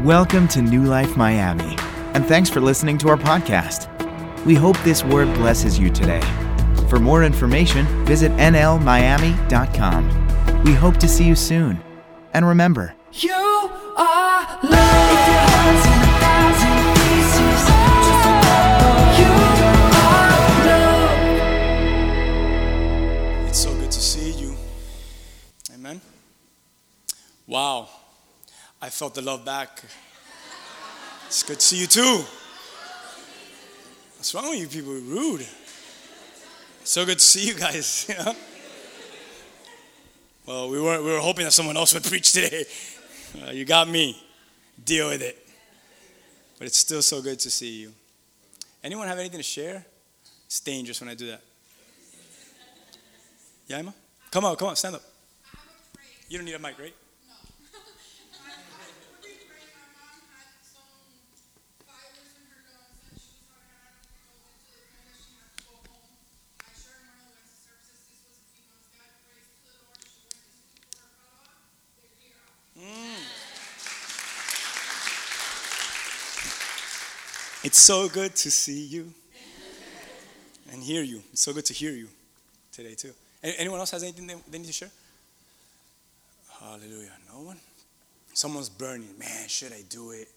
Welcome to New Life Miami, and thanks for listening to our podcast. We hope this word blesses you today. For more information, visit nlmiami.com. We hope to see you soon. And remember, I felt the love back. It's good to see you too. What's wrong with you people? Rude. So good to see you guys. you know? Well, we were, we were hoping that someone else would preach today. Uh, you got me. Deal with it. But it's still so good to see you. Anyone have anything to share? It's dangerous when I do that. Yeah, Come on, come on, stand up. You don't need a mic, right? It's so good to see you and hear you. It's so good to hear you today, too. Anyone else has anything they, need to share? Hallelujah. No one? Someone's burning. Man, should I do it?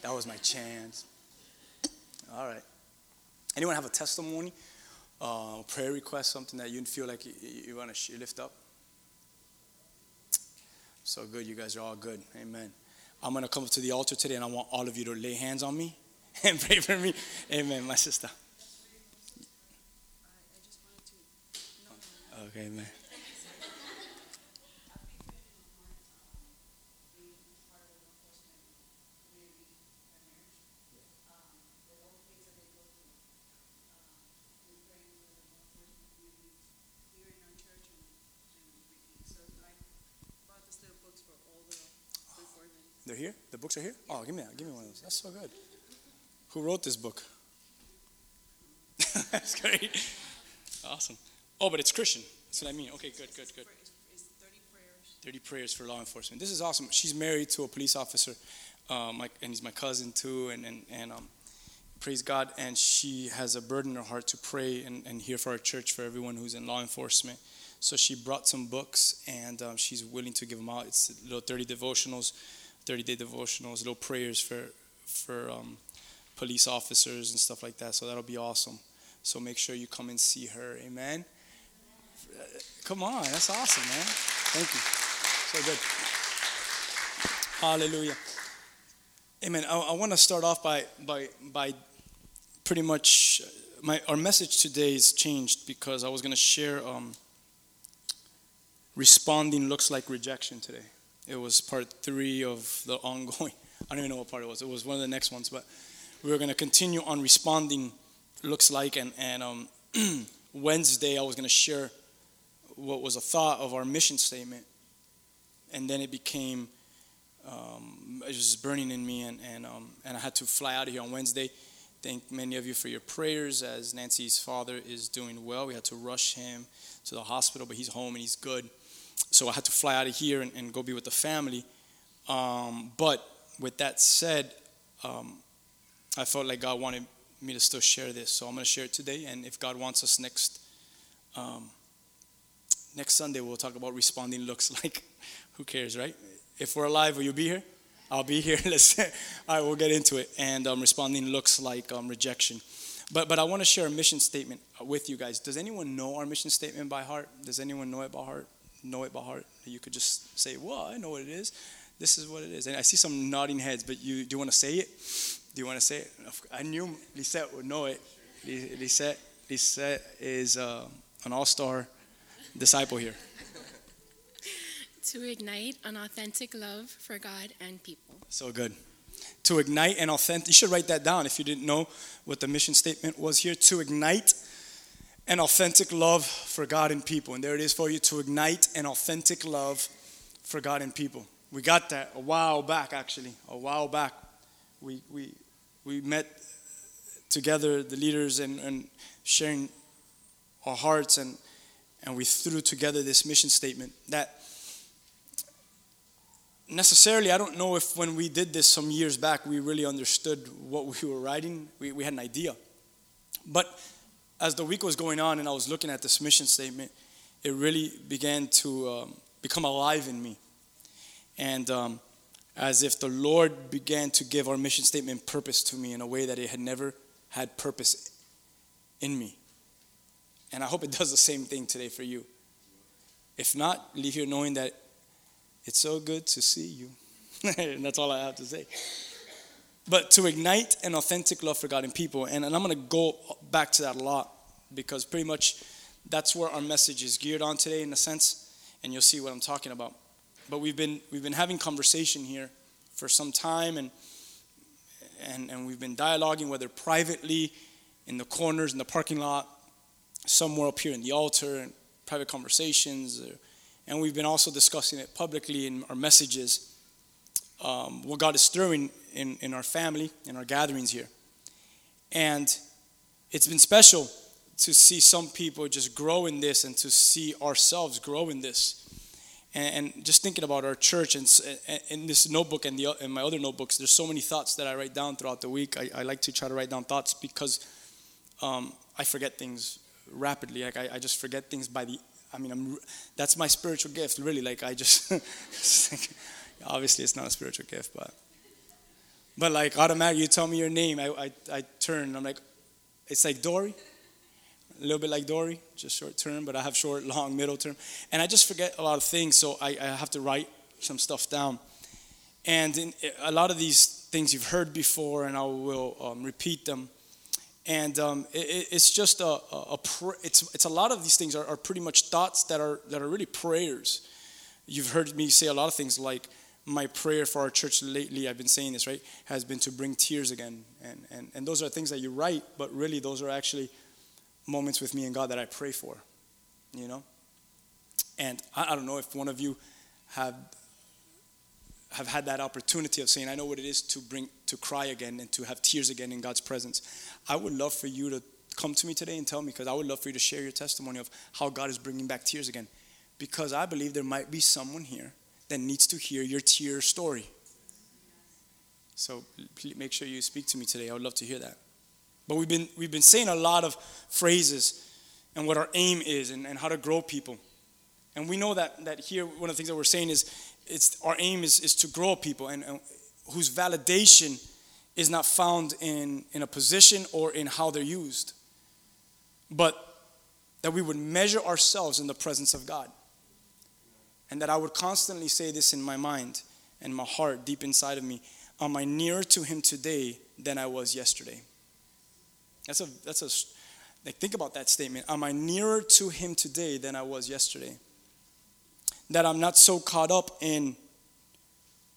That was my chance. All right. Anyone have a testimony, uh, prayer request, something that you feel like you, you want to lift up? So good. You guys are all good. Amen. I'm going to come up to the altar today and I want all of you to lay hands on me and pray for me. Amen, my sister. Okay, man. They're here? The books are here? Oh, give me that. Give me one of those. That's so good. Who wrote this book? That's great. Awesome. Oh, but it's Christian. That's what I mean. Okay, good, good, good. 30 prayers for law enforcement. This is awesome. She's married to a police officer, my, and he's my cousin too. And, and, and um, praise God. And she has a burden in her heart to pray and, and here for our church, for everyone who's in law enforcement. So she brought some books and um, she's willing to give them out. It's little 30 devotionals, 30 day devotionals, little prayers for, for um, police officers and stuff like that. So that'll be awesome. So make sure you come and see her. Amen. Uh, Come on, that's awesome, man. Thank you. So good. Hallelujah. Amen. I, I want to start off by by by pretty much my our message today is changed because I was going to share um, responding looks like rejection today. It was part three of the ongoing. I don't even know what part it was. It was one of the next ones, but were going to continue on responding looks like and and um, Wednesday I was going to share what was a thought of our mission statement, and then it became um, it was burning in me, and and um, and I had to fly out of here on Wednesday. Thank many of you for your prayers, as Nancy's father is doing well. We had to rush him to the hospital, but he's home and he's good. So I had to fly out of here and, and go be with the family. Um, but with that said, um, I felt like God wanted me to still share this, so I'm going to share it today. And if God wants us next um, next Sunday, we'll talk about responding looks like. Who cares, right? If we're alive, will you be here? I'll be here. Let's. All right, we'll get into it. And um, responding looks like um, rejection. But but I want to share a mission statement with you guys. Does anyone know our mission statement by heart? Does anyone know it by heart? Know it by heart? You could just say, "Well, I know what it is. This is what it is." And I see some nodding heads. But you do you want to say it? Do you want to say it? I knew Lisette would know it. Lisette, Lisette is uh, an all-star disciple here. to ignite an authentic love for God and people. So good. To ignite an authentic, you should write that down if you didn't know what the mission statement was here. To ignite an authentic love for God and people. And there it is for you to ignite an authentic love for God and people. We got that a while back, actually. A while back. We, we, we met together, the leaders, and, and sharing our hearts, and, and we threw together this mission statement that necessarily, I don't know if when we did this some years back, we really understood what we were writing. We, we had an idea. But as the week was going on and I was looking at this mission statement, it really began to um, become alive in me. And um, as if the Lord began to give our mission statement purpose to me in a way that it had never had purpose in me. And I hope it does the same thing today for you. If not, leave here knowing that it's so good to see you. and that's all I have to say. But to ignite an authentic love for God and people, and, and I'm going to go back to that a lot because pretty much that's where our message is geared on today, in a sense, and you'll see what I'm talking about. But we've been we've been having conversation here for some time, and and and we've been dialoguing whether privately, in the corners, in the parking lot, somewhere up here in the altar, and private conversations, and we've been also discussing it publicly in our messages. Um, what God is stirring in, in our family, in our gatherings here. And it's been special to see some people just grow in this and to see ourselves grow in this. And, and just thinking about our church and in this notebook and, the, and my other notebooks, there's so many thoughts that I write down throughout the week. I, I like to try to write down thoughts because um, I forget things rapidly. Like I, I just forget things by the I mean, I'm, that's my spiritual gift, really. Like, I just, obviously, it's not a spiritual gift, but, but like, automatically, you tell me your name, I, I, I turn, I'm like, it's like Dory, a little bit like Dory, just short term, but I have short, long, middle term. And I just forget a lot of things, so I, I have to write some stuff down. And in, a lot of these things you've heard before, and I will um, repeat them and um, it, it's just a, a, a pr- it's, it's a lot of these things are, are, pretty much thoughts that are that are really prayers you've heard me say a lot of things like my prayer for our church lately i've been saying this right has been to bring tears again and, and, and those are things that you write but really those are actually moments with me and god that i pray for you know and i, I don't know if one of you have have had that opportunity of saying, I know what it is to bring to cry again and to have tears again in God's presence. I would love for you to come to me today and tell me because I would love for you to share your testimony of how God is bringing back tears again. Because I believe there might be someone here that needs to hear your tear story. So make sure you speak to me today. I would love to hear that. But we've been, we've been saying a lot of phrases and what our aim is and, and how to grow people. And we know that, that here, one of the things that we're saying is it's our aim is, is to grow people and, and whose validation is not found in, in a position or in how they're used, but that we would measure ourselves in the presence of God. And that I would constantly say this in my mind and my heart deep inside of me Am I nearer to Him today than I was yesterday? That's a, that's a, like, think about that statement. Am I nearer to Him today than I was yesterday? that I'm not so caught up in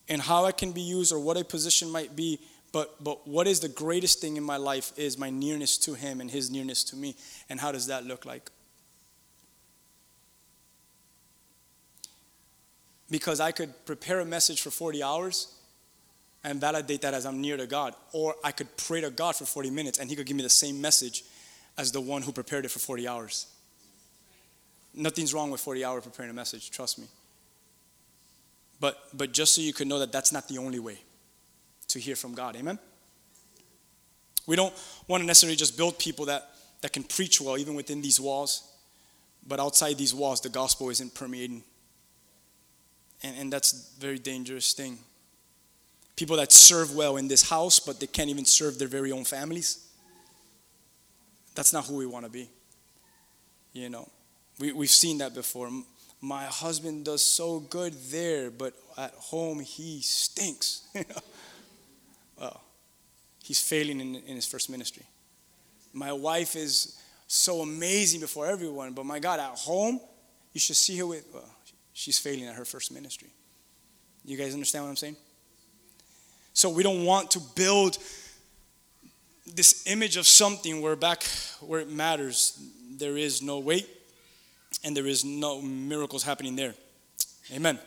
in how I can be used or what a position might be, but but what is the greatest thing in my life is my nearness to him and his nearness to me. And how does that look like? Because I could prepare a message for 40 hours and validate that as I'm near to God. Or I could pray to God for 40 minutes and he could give me the same message as the one who prepared it for 40 hours. Nothing's wrong with 40 hours preparing a message, trust me. But, but just so you could know that that's not the only way to hear from God. Amen? We don't want to necessarily just build people that, that can preach well, even within these walls. But outside these walls, the gospel isn't permeating. And, and that's a very dangerous thing. People that serve well in this house, but they can't even serve their very own families. That's not who we want to be. You know. We, we've seen that before. My husband does so good there, but at home he stinks. well, he's failing in, in his first ministry. My wife is so amazing before everyone, but my God, at home, you should see her with, well, she's failing at her first ministry. You guys understand what I'm saying? So we don't want to build this image of something where back where it matters, there is no weight, and there is no miracles happening there. Amen.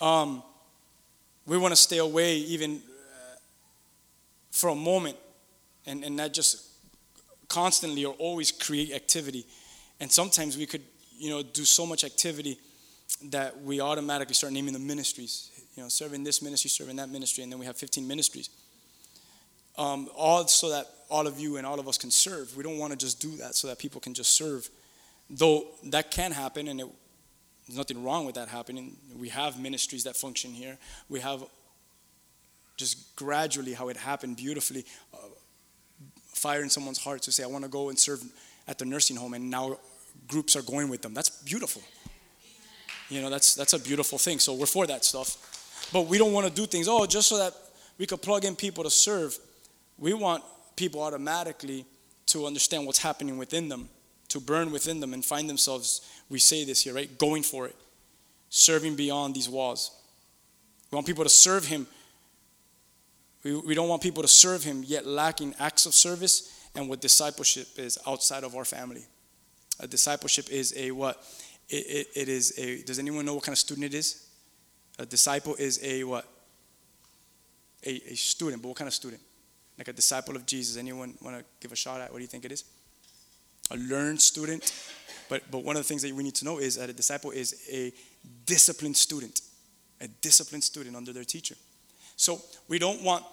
Um, we want to stay away even uh, for a moment and, and not just constantly or always create activity. And sometimes we could, you know, do so much activity that we automatically start naming the ministries. You know, serving this ministry, serving that ministry, and then we have 15 ministries. Um, all so that all of you and all of us can serve. We don't want to just do that so that people can just serve. Though that can happen, and it, there's nothing wrong with that happening. We have ministries that function here. We have just gradually how it happened beautifully, uh, fire in someone's heart to say, I want to go and serve at the nursing home, and now groups are going with them. That's beautiful. You know, that's, that's a beautiful thing. So we're for that stuff. But we don't want to do things, oh, just so that we could plug in people to serve. We want people automatically to understand what's happening within them, to burn within them and find themselves, we say this here, right? Going for it, serving beyond these walls. We want people to serve Him. We, we don't want people to serve Him yet lacking acts of service and what discipleship is outside of our family. A discipleship is a what? It, it, it is a, does anyone know what kind of student it is? A disciple is a what? A, a student, but what kind of student? Like a disciple of Jesus. Anyone want to give a shot at? What do you think it is? A learned student. But, but one of the things that we need to know is that a disciple is a disciplined student, a disciplined student under their teacher. So we don't want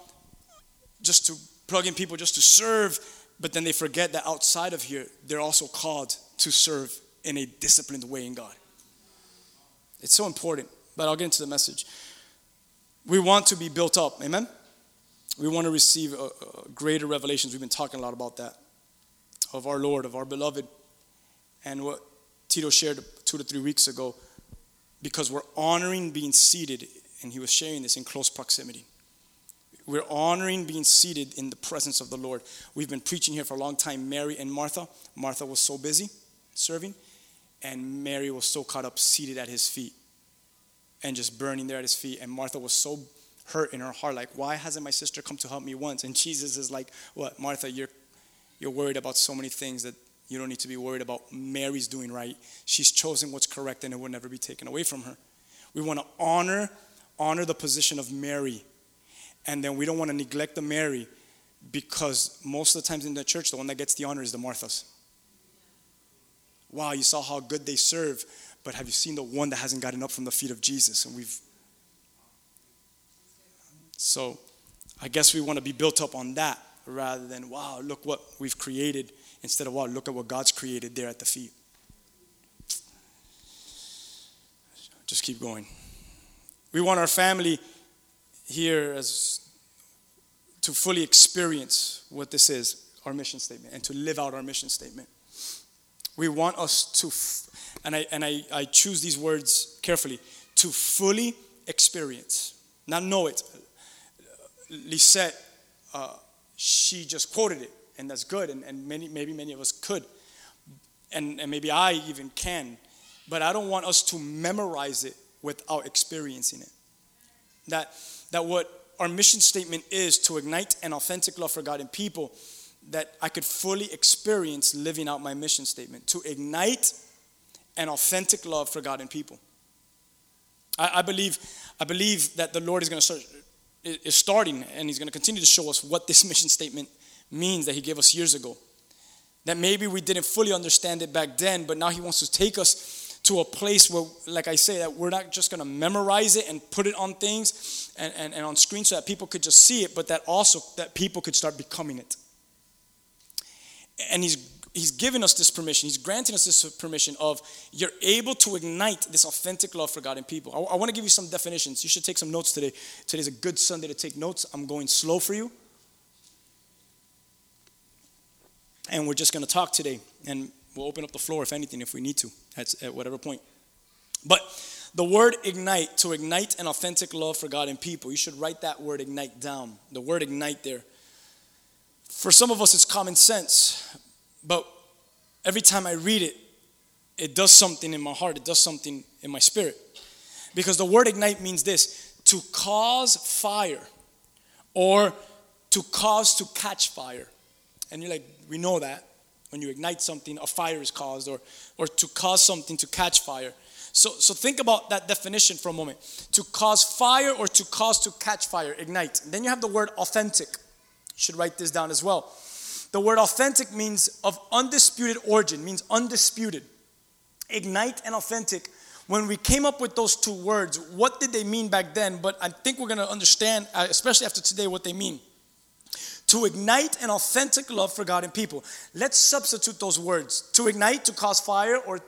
just to plug in people just to serve, but then they forget that outside of here, they're also called to serve in a disciplined way in God. It's so important, but I'll get into the message. We want to be built up, amen? We want to receive a, a greater revelations. We've been talking a lot about that of our Lord, of our beloved, and what Tito shared two to three weeks ago, because we're honoring being seated, and he was sharing this in close proximity. We're honoring being seated in the presence of the Lord. We've been preaching here for a long time, Mary and Martha. Martha was so busy serving, and Mary was so caught up seated at his feet and just burning there at his feet. And Martha was so hurt in her heart, like, why hasn't my sister come to help me once? And Jesus is like, what, Martha, you're, you're worried about so many things that you don't need to be worried about. Mary's doing right. She's chosen what's correct and it will never be taken away from her. We want to honor, honor the position of Mary. And then we don't want to neglect the Mary because most of the times in the church, the one that gets the honor is the Marthas. Wow, you saw how good they serve, but have you seen the one that hasn't gotten up from the feet of Jesus? And we've so I guess we want to be built up on that rather than, wow, look what we've created, instead of, wow, look at what God's created there at the feet. Just keep going. We want our family here as to fully experience what this is, our mission statement, and to live out our mission statement. We want us to, f- and, I, and I, I choose these words carefully, to fully experience. Not know it. Lisette, uh, she just quoted it, and that's good, and, and many, maybe many of us could, and, and maybe I even can, but I don't want us to memorize it without experiencing it. That, that what our mission statement is to ignite an authentic love for God and people, that I could fully experience living out my mission statement, to ignite an authentic love for God and people. I, I believe, I believe that the Lord is going to start is starting and he's going to continue to show us what this mission statement means that he gave us years ago. That maybe we didn't fully understand it back then, but now he wants to take us to a place where, like I say, that we're not just going to memorize it and put it on things and, and, and on screen so that people could just see it, but that also that people could start becoming it. And he's he's given us this permission. He's granting us this permission of you're able to ignite this authentic love for God and people. I, I want to give you some definitions. You should take some notes today. Today's a good Sunday to take notes. I'm going slow for you. And we're just going to talk today. And we'll open up the floor if anything, if we need to, at, at whatever point. But the word ignite, to ignite an authentic love for God and people, you should write that word ignite down. The word ignite there. For some of us, it's common sense, but every time I read it, it does something in my heart, it does something in my spirit. Because the word ignite means this to cause fire or to cause to catch fire. And you're like, we know that. When you ignite something, a fire is caused, or, or to cause something to catch fire. So, so think about that definition for a moment. To cause fire or to cause to catch fire, ignite. then you have the word authentic. Should write this down as well. The word authentic means of undisputed origin, means undisputed. Ignite and authentic when we came up with those two words, what did they mean back then? But I think we're going to understand, uh, especially after today, what they mean. To ignite an authentic love for God and people. Let's substitute those words. To ignite, to cause fire, or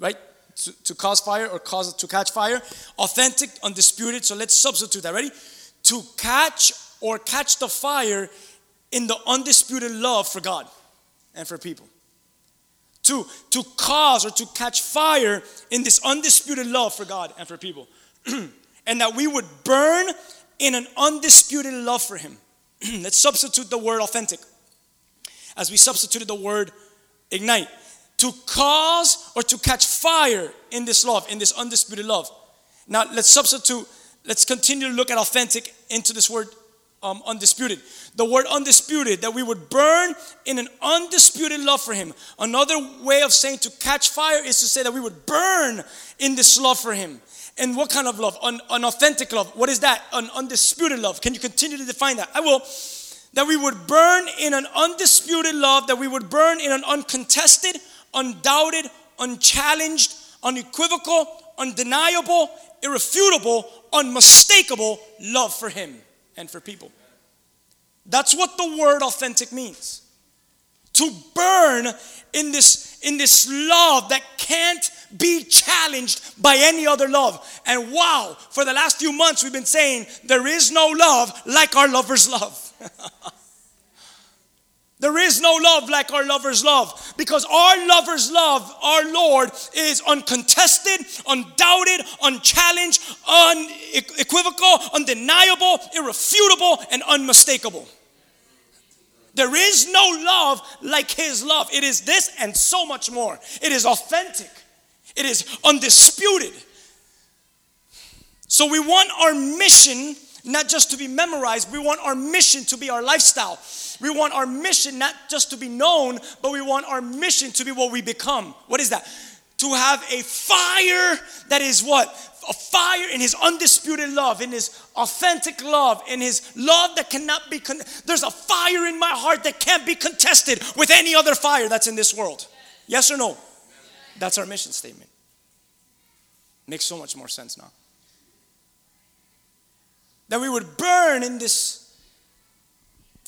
right? To, to cause fire or cause to catch fire. Authentic, undisputed. So let's substitute that. Ready? To catch or catch the fire in the undisputed love for God and for people to, to cause or to catch fire in this undisputed love for God and for people. and that we would burn in an undisputed love for Him. Let's substitute the word authentic as we substituted the word ignite. To cause or to catch fire in this love, in this undisputed love. Now let's substitute, let's continue to look at authentic into this word um, undisputed. The word undisputed, that we would burn in an undisputed love for Him. Another way of saying to catch fire is to say that we would burn in this love for Him. And what kind of love? An, an authentic love. What is that? An undisputed love. Can you continue to define that? I will. That we would burn in an undisputed love, that we would burn in an uncontested, undoubted, unchallenged, unequivocal, undeniable, irrefutable, unmistakable love for Him and for people. That's what the word authentic means. To burn in this, in this love that can't be challenged by any other love. And wow, for the last few months we've been saying there is no love like our lover's love. There is no love like our lover's love because our lover's love, our Lord, is uncontested, undoubted, unchallenged, unequivocal, undeniable, irrefutable, and unmistakable. There is no love like His love. It is this and so much more. It is authentic, it is undisputed. So we want our mission not just to be memorized, we want our mission to be our lifestyle. We want our mission not just to be known, but we want our mission to be what we become. What is that? To have a fire that is what? A fire in his undisputed love, in his authentic love, in his love that cannot be. Con- There's a fire in my heart that can't be contested with any other fire that's in this world. Yes or no? That's our mission statement. Makes so much more sense now. That we would burn in this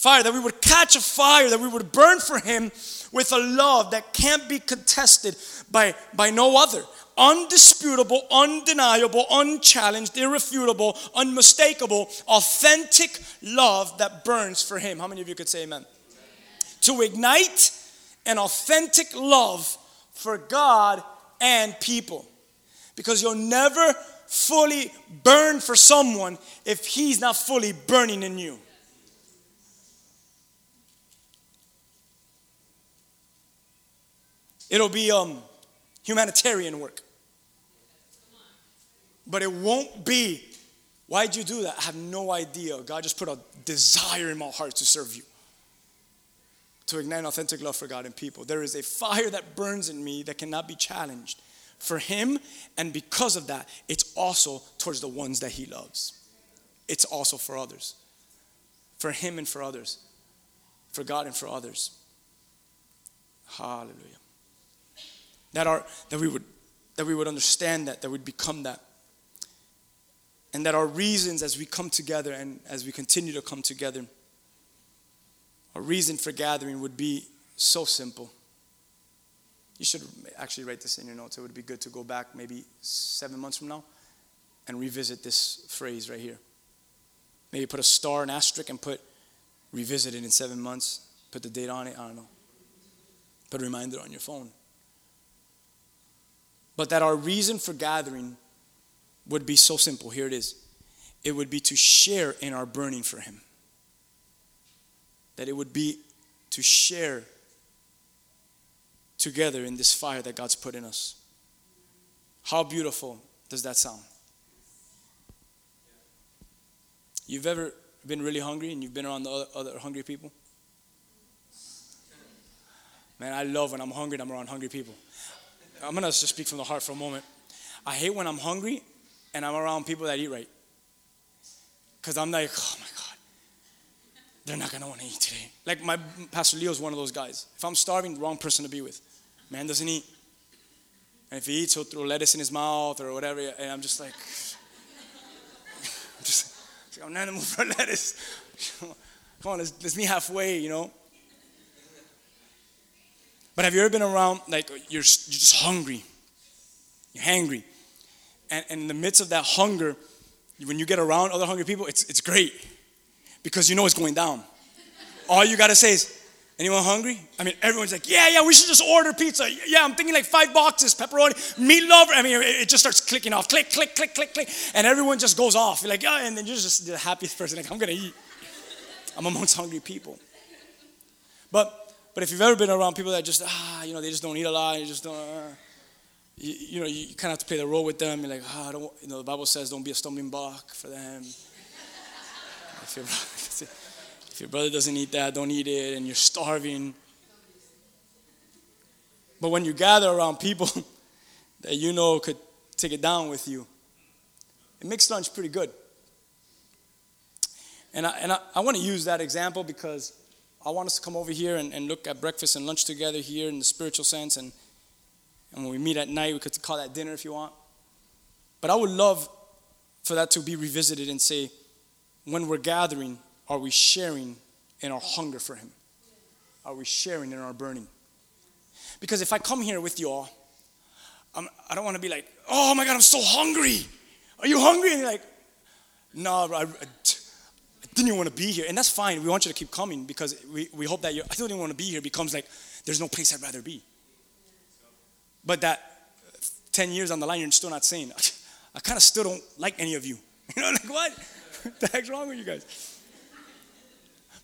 fire, that we would catch a fire, that we would burn for Him with a love that can't be contested by, by no other. Undisputable, undeniable, unchallenged, irrefutable, unmistakable, authentic love that burns for Him. How many of you could say amen? amen? To ignite an authentic love for God and people. Because you'll never fully burn for someone if He's not fully burning in you. It'll be um, humanitarian work. But it won't be, why'd you do that? I have no idea. God just put a desire in my heart to serve you, to ignite authentic love for God and people. There is a fire that burns in me that cannot be challenged for Him, and because of that, it's also towards the ones that He loves. It's also for others, for Him and for others, for God and for others. Hallelujah. That our that we would that we would understand that that we'd become that. And that our reasons as we come together and as we continue to come together our reason for gathering would be so simple you should actually write this in your notes. It would be good to go back maybe seven months from now and revisit this phrase right here. Maybe put a star and asterisk and put revisit it in seven months. Put the date on it. I don't know. Put a reminder on your phone. But that our reason for gathering would be so simple. Here it is. It would be to share in our burning for Him. That it would be to share together in this fire that God's put in us. How beautiful does that sound? You've ever been really hungry and you've been around the other, other hungry people? Man, I love when I'm hungry and I'm around hungry people. I'm gonna just speak from the heart for a moment. I hate when I'm hungry and I'm around people that eat right. Because I'm like, oh my God, they're not gonna wanna eat today. Like my Pastor Leo is one of those guys. If I'm starving, wrong person to be with. Man doesn't eat. And if he eats, he'll throw lettuce in his mouth or whatever. And I'm just like, I'm just, I'm not in the for lettuce. Come on, let's, let's meet halfway, you know. But have you ever been around, like, you're, you're just hungry? You're hungry. And, and in the midst of that hunger, when you get around other hungry people, it's, it's great because you know it's going down. All you gotta say is, anyone hungry? I mean, everyone's like, yeah, yeah, we should just order pizza. Yeah, I'm thinking like five boxes, pepperoni, meatloaf. I mean, it just starts clicking off, click, click, click, click, click, and everyone just goes off. You're like, yeah, and then you're just the happiest person. Like, I'm gonna eat. I'm amongst hungry people. But but if you've ever been around people that just ah, you know, they just don't eat a lot, you just don't. Uh, you, you know, you kind of have to play the role with them. You're like, ah, I don't. You know, the Bible says, don't be a stumbling block for them. if, your, if your brother doesn't eat that, don't eat it, and you're starving. But when you gather around people that you know could take it down with you, it makes lunch pretty good. And I, and I, I want to use that example because I want us to come over here and, and look at breakfast and lunch together here in the spiritual sense. And, and when we meet at night, we could call that dinner if you want. But I would love for that to be revisited and say, when we're gathering, are we sharing in our hunger for Him? Are we sharing in our burning? Because if I come here with you all, I'm, I do not want to be like, oh my God, I'm so hungry. Are you hungry? And you're like, no, I, I, didn't even want to be here. And that's fine. We want you to keep coming because we, we hope that you I didn't want to be here becomes like, there's no place I'd rather be. But that 10 years on the line, you're still not saying, I kind of still don't like any of you. You know, like what? what the heck's wrong with you guys?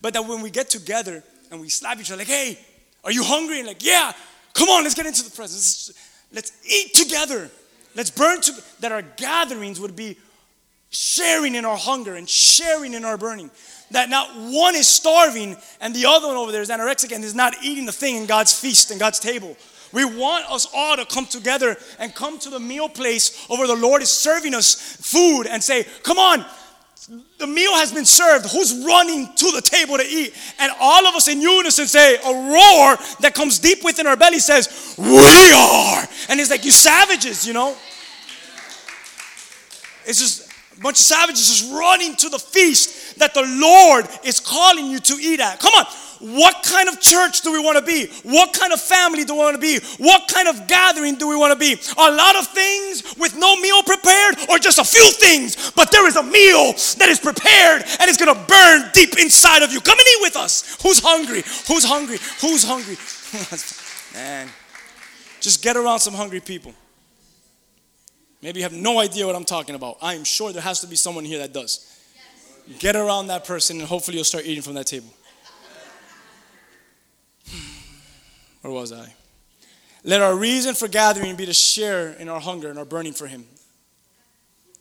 But that when we get together and we slap each other, like, hey, are you hungry? And like, yeah, come on, let's get into the presence. Let's, let's eat together. Let's burn together. That our gatherings would be sharing in our hunger and sharing in our burning. That not one is starving and the other one over there is anorexic and is not eating the thing in God's feast and God's table. We want us all to come together and come to the meal place over the Lord is serving us food and say, Come on, the meal has been served. Who's running to the table to eat? And all of us in unison say, a roar that comes deep within our belly says, We are. And it's like, You savages, you know? It's just a bunch of savages just running to the feast that the Lord is calling you to eat at. Come on. What kind of church do we want to be? What kind of family do we want to be? What kind of gathering do we want to be? A lot of things with no meal prepared or just a few things, but there is a meal that is prepared and it's going to burn deep inside of you. Come and eat with us. Who's hungry? Who's hungry? Who's hungry? Man, just get around some hungry people. Maybe you have no idea what I'm talking about. I am sure there has to be someone here that does. Yes. Get around that person and hopefully you'll start eating from that table. Where was I? Let our reason for gathering be to share in our hunger and our burning for Him.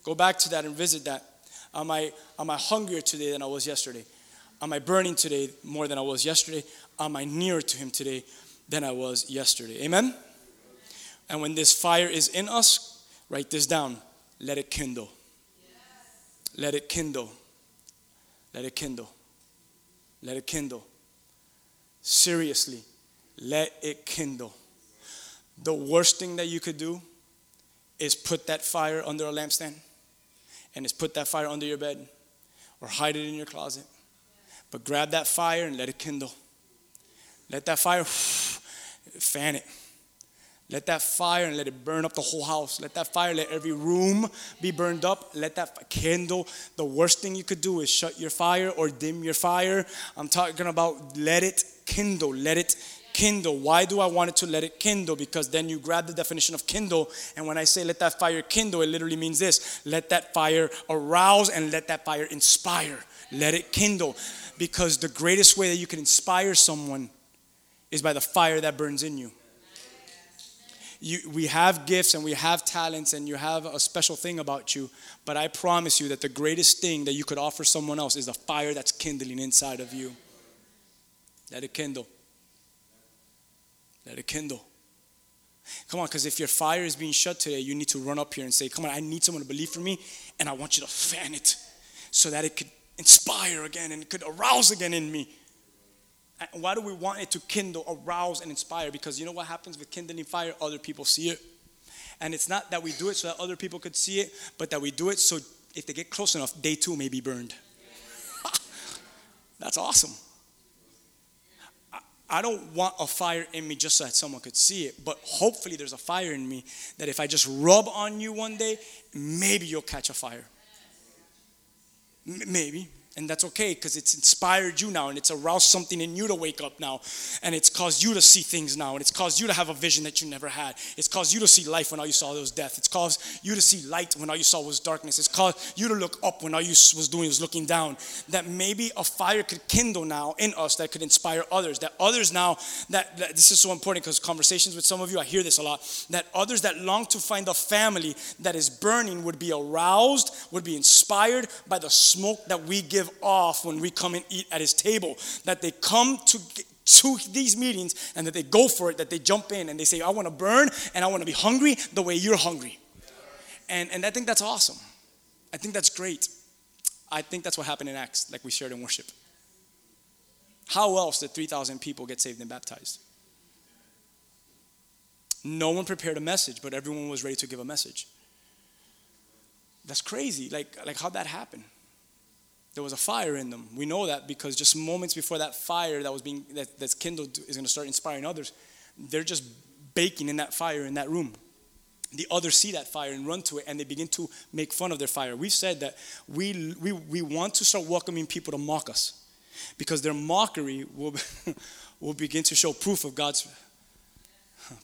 Go back to that and visit that. Am I, am I hungrier today than I was yesterday? Am I burning today more than I was yesterday? Am I nearer to Him today than I was yesterday? Amen? And when this fire is in us, Write this down. Let it kindle. Let it kindle. Let it kindle. Let it kindle. Seriously, let it kindle. The worst thing that you could do is put that fire under a lampstand and is put that fire under your bed or hide it in your closet. But grab that fire and let it kindle. Let that fire fan it. Let that fire and let it burn up the whole house. Let that fire, let every room be burned up. Let that candle, the worst thing you could do is shut your fire or dim your fire. I'm talking about let it kindle, let it kindle. Why do I want it to let it kindle? Because then you grab the definition of kindle, and when I say let that fire kindle, it literally means this let that fire arouse and let that fire inspire. Let it kindle. Because the greatest way that you can inspire someone is by the fire that burns in you you, we have gifts and we have talents and you have a special thing about you, but I promise you that the greatest thing that you could offer someone else is the fire that's kindling inside of you. Let it kindle. Let it kindle. Come on, because if your fire is being shut today, you need to run up here and say, Come on, I need someone to believe for me, and I want you to fan it so that it could inspire again and it could arouse again in me. Why do we want it to kindle, arouse, and inspire? Because you know what happens with kindling fire? Other people see it. And it's not that we do it so that other people could see it, but that we do it so if they get close enough, they too may be burned. That's awesome. I- don't want a fire in me just so that someone could see it, but hopefully there's a fire in me that if I just rub on you one day, maybe you'll catch a fire. M- maybe. And that's okay because it's inspired you now and it's aroused something in you to wake up now. And it's caused you to see things now. And it's caused you to have a vision that you never had. It's caused you to see life when all you saw was death. It's caused you to see light when all you saw was darkness. It's caused you to look up when all you was doing was looking down. That maybe a fire could kindle now in us that could inspire others. That others now, that, that this is so important because conversations with some of you, I hear this a lot. That others that long to find a family that is burning would be aroused, would be inspired by the smoke that we give off when we come and eat at his table. That they come to to these meetings and that they go for it, that they jump in and they say, I want to burn and I want to be hungry the way you're hungry. And, and I think that's awesome. I think that's great. I think that's what happened in Acts, like we shared in worship. How else did 3,000 people get saved and baptized? No one prepared a message, but everyone was ready to give a message. That's crazy. Like, like how'd that happen? There was a fire in them. We know that because just moments before that fire that was being that, that's kindled is going to start inspiring others, they're just baking in that fire in that room. The others see that fire and run to it and they begin to make fun of their fire. We've said that we, we, we want to start welcoming people to mock us because their mockery will, will begin to show proof of God's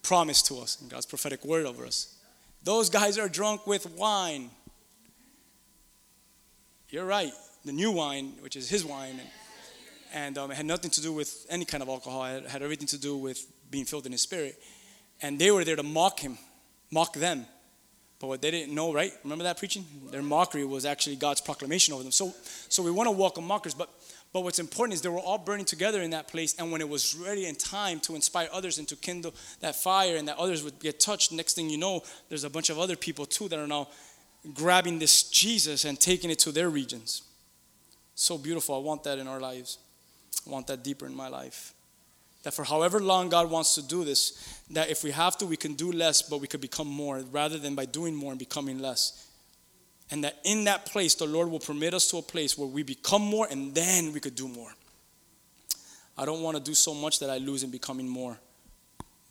promise to us and God's prophetic word over us. Those guys are drunk with wine. You're right. The new wine, which is his wine, and, and um, it had nothing to do with any kind of alcohol. It had everything to do with being filled in his spirit. And they were there to mock him, mock them. But what they didn't know, right? Remember that preaching? Their mockery was actually God's proclamation over them. So, so we want to welcome mockers, but but what's important is they were all burning together in that place, and when it was ready in time to inspire others and to kindle that fire, and that others would get touched, next thing you know, there's a bunch of other people too that are now grabbing this Jesus and taking it to their regions. So beautiful. I want that in our lives. I want that deeper in my life. That for however long God wants to do this, that if we have to, we can do less, but we could become more rather than by doing more and becoming less. And that in that place, the Lord will permit us to a place where we become more and then we could do more. I don't want to do so much that I lose in becoming more,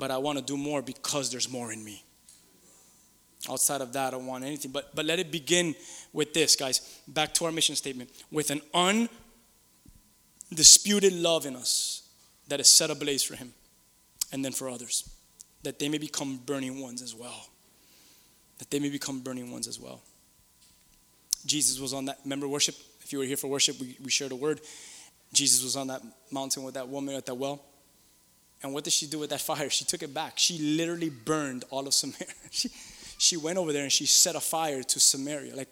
but I want to do more because there's more in me. Outside of that, I don't want anything. But, but let it begin with this, guys. Back to our mission statement with an undisputed love in us that is set ablaze for Him and then for others, that they may become burning ones as well. That they may become burning ones as well. Jesus was on that, remember worship? If you were here for worship, we, we shared a word. Jesus was on that mountain with that woman at that well. And what did she do with that fire? She took it back. She literally burned all of Samaria. She, she went over there and she set a fire to Samaria. Like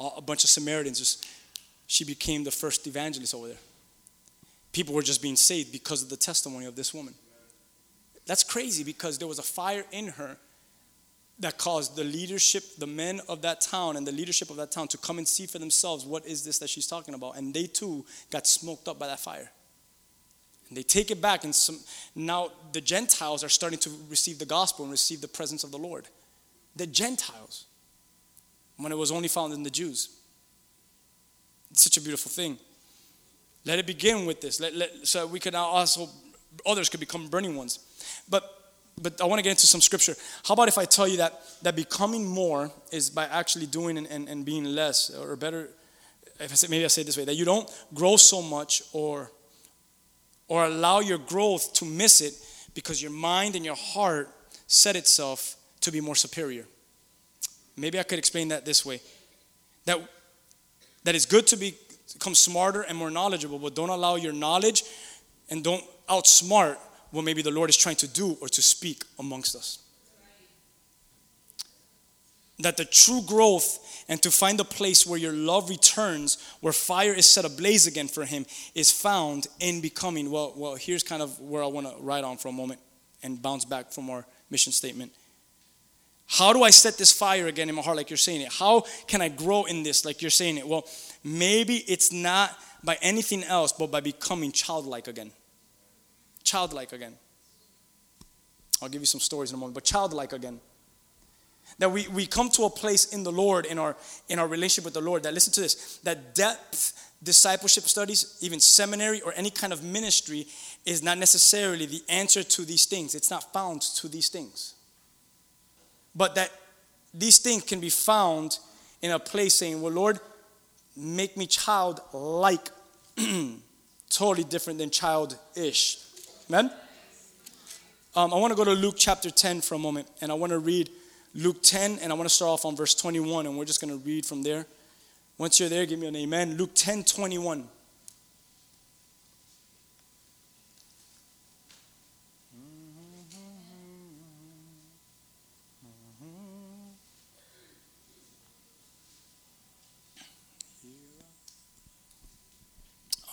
a bunch of Samaritans, just, she became the first evangelist over there. People were just being saved because of the testimony of this woman. That's crazy because there was a fire in her that caused the leadership, the men of that town and the leadership of that town to come and see for themselves what is this that she's talking about. And they too got smoked up by that fire. And they take it back, and some, now the Gentiles are starting to receive the gospel and receive the presence of the Lord. The Gentiles, when it was only found in the Jews. It's such a beautiful thing. Let it begin with this, let, let, so we can now also, others could become burning ones. But but I want to get into some scripture. How about if I tell you that that becoming more is by actually doing and, and, and being less, or better, if I say, maybe I say it this way, that you don't grow so much or or allow your growth to miss it because your mind and your heart set itself to be more superior. Maybe I could explain that this way. That that it's good to be, become smarter and more knowledgeable, but don't allow your knowledge and don't outsmart what maybe the Lord is trying to do or to speak amongst us. That the true growth and to find a place where your love returns, where fire is set ablaze again for Him, is found in becoming. Well, well here's kind of where I want to write on for a moment and bounce back from our mission statement. How do I set this fire again in my heart, like you're saying it? How can I grow in this, like you're saying it? Well, maybe it's not by anything else, but by becoming childlike again childlike again. I'll give you some stories in a moment, but childlike again. That we, we come to a place in the Lord, in our in our relationship with the Lord, that listen to this, that depth discipleship studies, even seminary or any kind of ministry, is not necessarily the answer to these things. It's not found to these things. But that these things can be found in a place saying, Well, Lord, make me child like, totally different than childish. Amen? Um, I want to go to Luke chapter 10 for a moment, and I want to read Luke 10, and I want to start off on verse 21, and we're just going to read from there. Once you're there, give me an amen. Luke 10 21.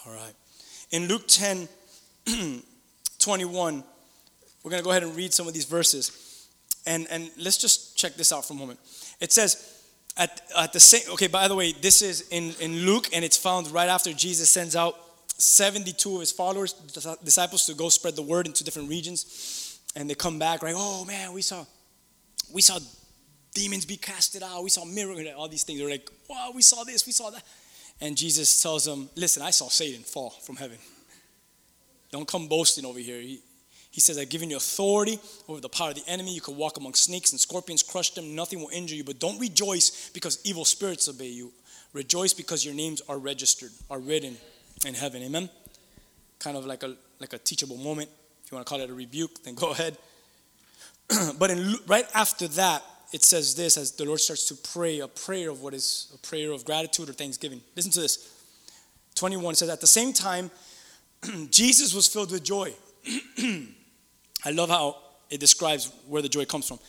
All right. In Luke 10 21, we're going to go ahead and read some of these verses. And, and let's just check this out for a moment. It says, at, at the same, okay, by the way, this is in, in Luke, and it's found right after Jesus sends out 72 of his followers, disciples, to go spread the word into different regions. And they come back, right? Oh man, we saw, we saw demons be casted out, we saw miracles, all these things. They're like, wow, we saw this, we saw that. And Jesus tells them, listen, I saw Satan fall from heaven. Don't come boasting over here. He, he says, I've given you authority over the power of the enemy. You can walk among snakes and scorpions, crush them, nothing will injure you. But don't rejoice because evil spirits obey you. Rejoice because your names are registered, are written in heaven. Amen? Kind of like a, like a teachable moment. If you want to call it a rebuke, then go ahead. but in, right after that, it says this as the Lord starts to pray a prayer of what is a prayer of gratitude or thanksgiving. Listen to this. 21 says, At the same time, Jesus was filled with joy. I love how it describes where the joy comes from.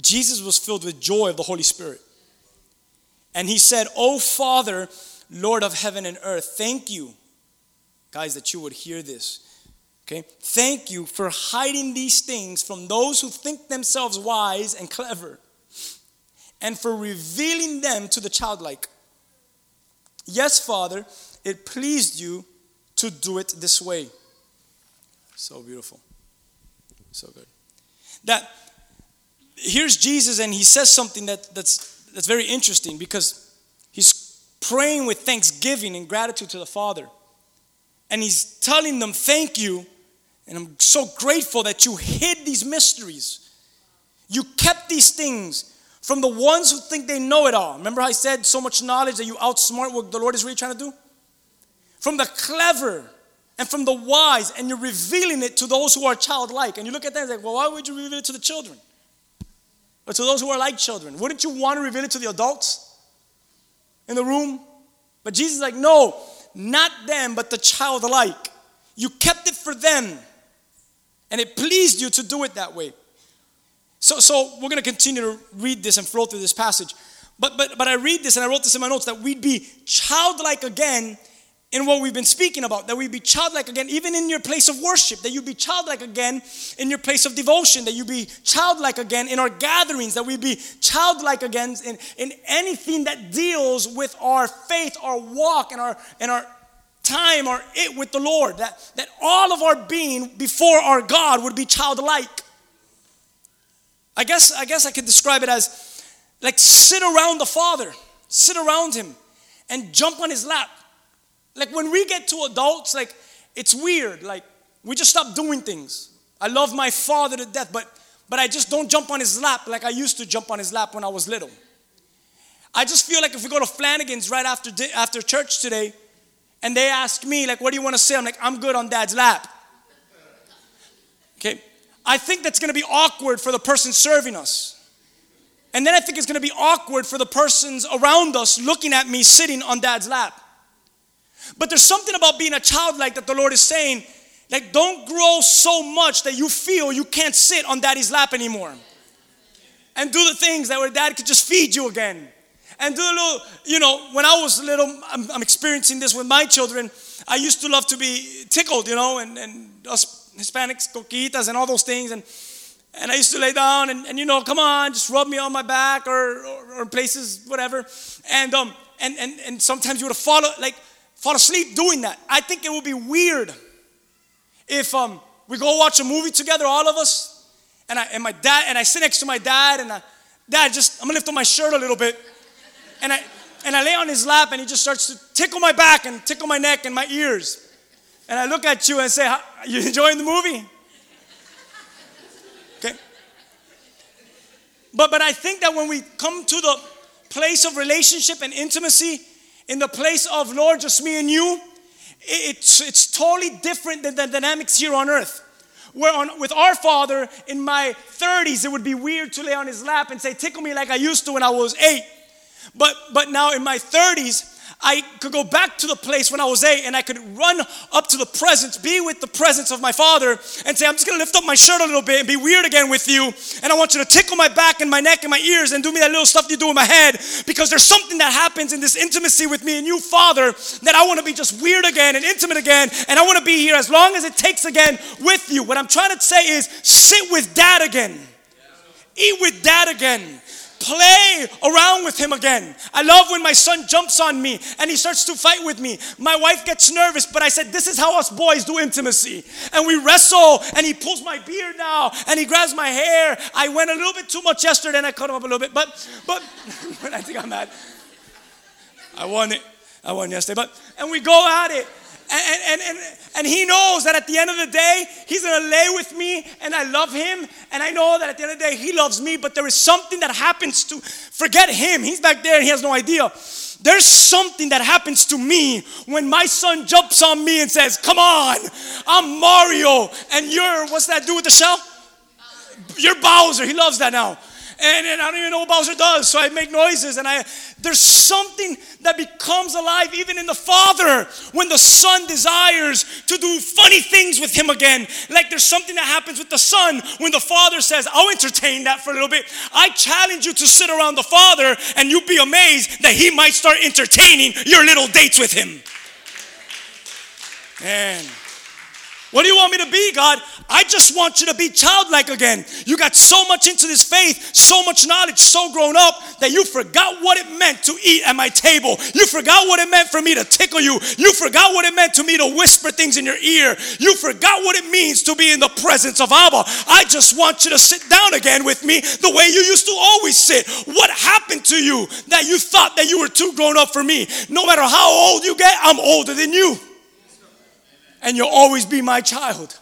Jesus was filled with joy of the Holy Spirit. And he said, Oh Father, Lord of heaven and earth, thank you, guys, that you would hear this. Okay? Thank you for hiding these things from those who think themselves wise and clever, and for revealing them to the childlike. Yes, Father, it pleased you to do it this way. So beautiful. So good. That here's Jesus and he says something that, that's that's very interesting because he's praying with thanksgiving and gratitude to the Father. And he's telling them, Thank you. And I'm so grateful that you hid these mysteries. You kept these things from the ones who think they know it all. Remember I said so much knowledge that you outsmart what the Lord is really trying to do? From the clever and from the wise, and you're revealing it to those who are childlike. And you look at them and say, well, why would you reveal it to the children? But to those who are like children, wouldn't you want to reveal it to the adults in the room? But Jesus is like, no, not them, but the childlike. You kept it for them, and it pleased you to do it that way. So, so we're going to continue to read this and flow through this passage. But, but, but I read this, and I wrote this in my notes that we'd be childlike again in what we've been speaking about, that we'd be childlike again, even in your place of worship, that you'd be childlike again in your place of devotion, that you be childlike again in our gatherings, that we be childlike again in, in anything that deals with our faith, our walk, and our and our time or it with the Lord, that, that all of our being before our God would be childlike. I guess I guess I could describe it as like sit around the Father, sit around him, and jump on his lap like when we get to adults, like it's weird. Like we just stop doing things. I love my father to death, but but I just don't jump on his lap like I used to jump on his lap when I was little. I just feel like if we go to Flanagan's right after after church today, and they ask me like, "What do you want to say?" I'm like, "I'm good on Dad's lap." Okay, I think that's going to be awkward for the person serving us. And then I think it's going to be awkward for the persons around us looking at me sitting on dad's lap. But there's something about being a child like that the Lord is saying, like, don't grow so much that you feel you can't sit on daddy's lap anymore. And do the things that where dad could just feed you again. And do a little, you know, when I was little, I'm, I'm experiencing this with my children. I used to love to be tickled, you know, and, and us Hispanics, coquitas, and all those things. And and I used to lay down and, and you know, come on, just rub me on my back or, or, or places, whatever. And um and, and and sometimes you would follow like fall asleep doing that. I think it would be weird if um, we go watch a movie together, all of us, and I and my dad and I sit next to my dad and I Dad, just, I'm gonna lift up my shirt a little bit. And I, and I lay on his lap and he just starts to tickle my back and tickle my neck and my ears. And I look at you and say, You enjoying the movie? Okay. But, but I think that when we come to the place of relationship and intimacy, in the place of Lord, just me and you, it's, it's totally different than the dynamics here on earth. Where on, with our father in my 30s, it would be weird to lay on his lap and say, Tickle me like I used to when I was eight. But, but now in my 30s, I could go back to the place when I was eight and I could run up to the presence, be with the presence of my father, and say, I'm just gonna lift up my shirt a little bit and be weird again with you. And I want you to tickle my back and my neck and my ears and do me that little stuff you do in my head because there's something that happens in this intimacy with me and you, Father, that I wanna be just weird again and intimate again. And I wanna be here as long as it takes again with you. What I'm trying to say is sit with dad again, eat with dad again play around with him again. I love when my son jumps on me and he starts to fight with me. My wife gets nervous, but I said, This is how us boys do intimacy. And we wrestle, and he pulls my beard now and he grabs my hair. I went a little bit too much yesterday and I cut him up a little bit, but, but, I think I'm mad. I won it. I won yesterday, but, and we go at it. And, and, and, and he knows that at the end of the day, he's gonna lay with me and I love him. And I know that at the end of the day, he loves me, but there is something that happens to forget him. He's back there and he has no idea. There's something that happens to me when my son jumps on me and says, Come on, I'm Mario, and you're, what's that do with the shell? You're Bowser. He loves that now and, and I don't even know what Bowser does, so I make noises. And I there's something that becomes alive even in the Father when the Son desires to do funny things with him again. Like there's something that happens with the Son when the Father says, I'll entertain that for a little bit. I challenge you to sit around the Father and you'll be amazed that he might start entertaining your little dates with him. Man. What do you want me to be, God? I just want you to be childlike again. You got so much into this faith, so much knowledge, so grown up that you forgot what it meant to eat at my table. You forgot what it meant for me to tickle you. You forgot what it meant to me to whisper things in your ear. You forgot what it means to be in the presence of Abba. I just want you to sit down again with me the way you used to always sit. What happened to you that you thought that you were too grown up for me? No matter how old you get, I'm older than you and you'll always be my child.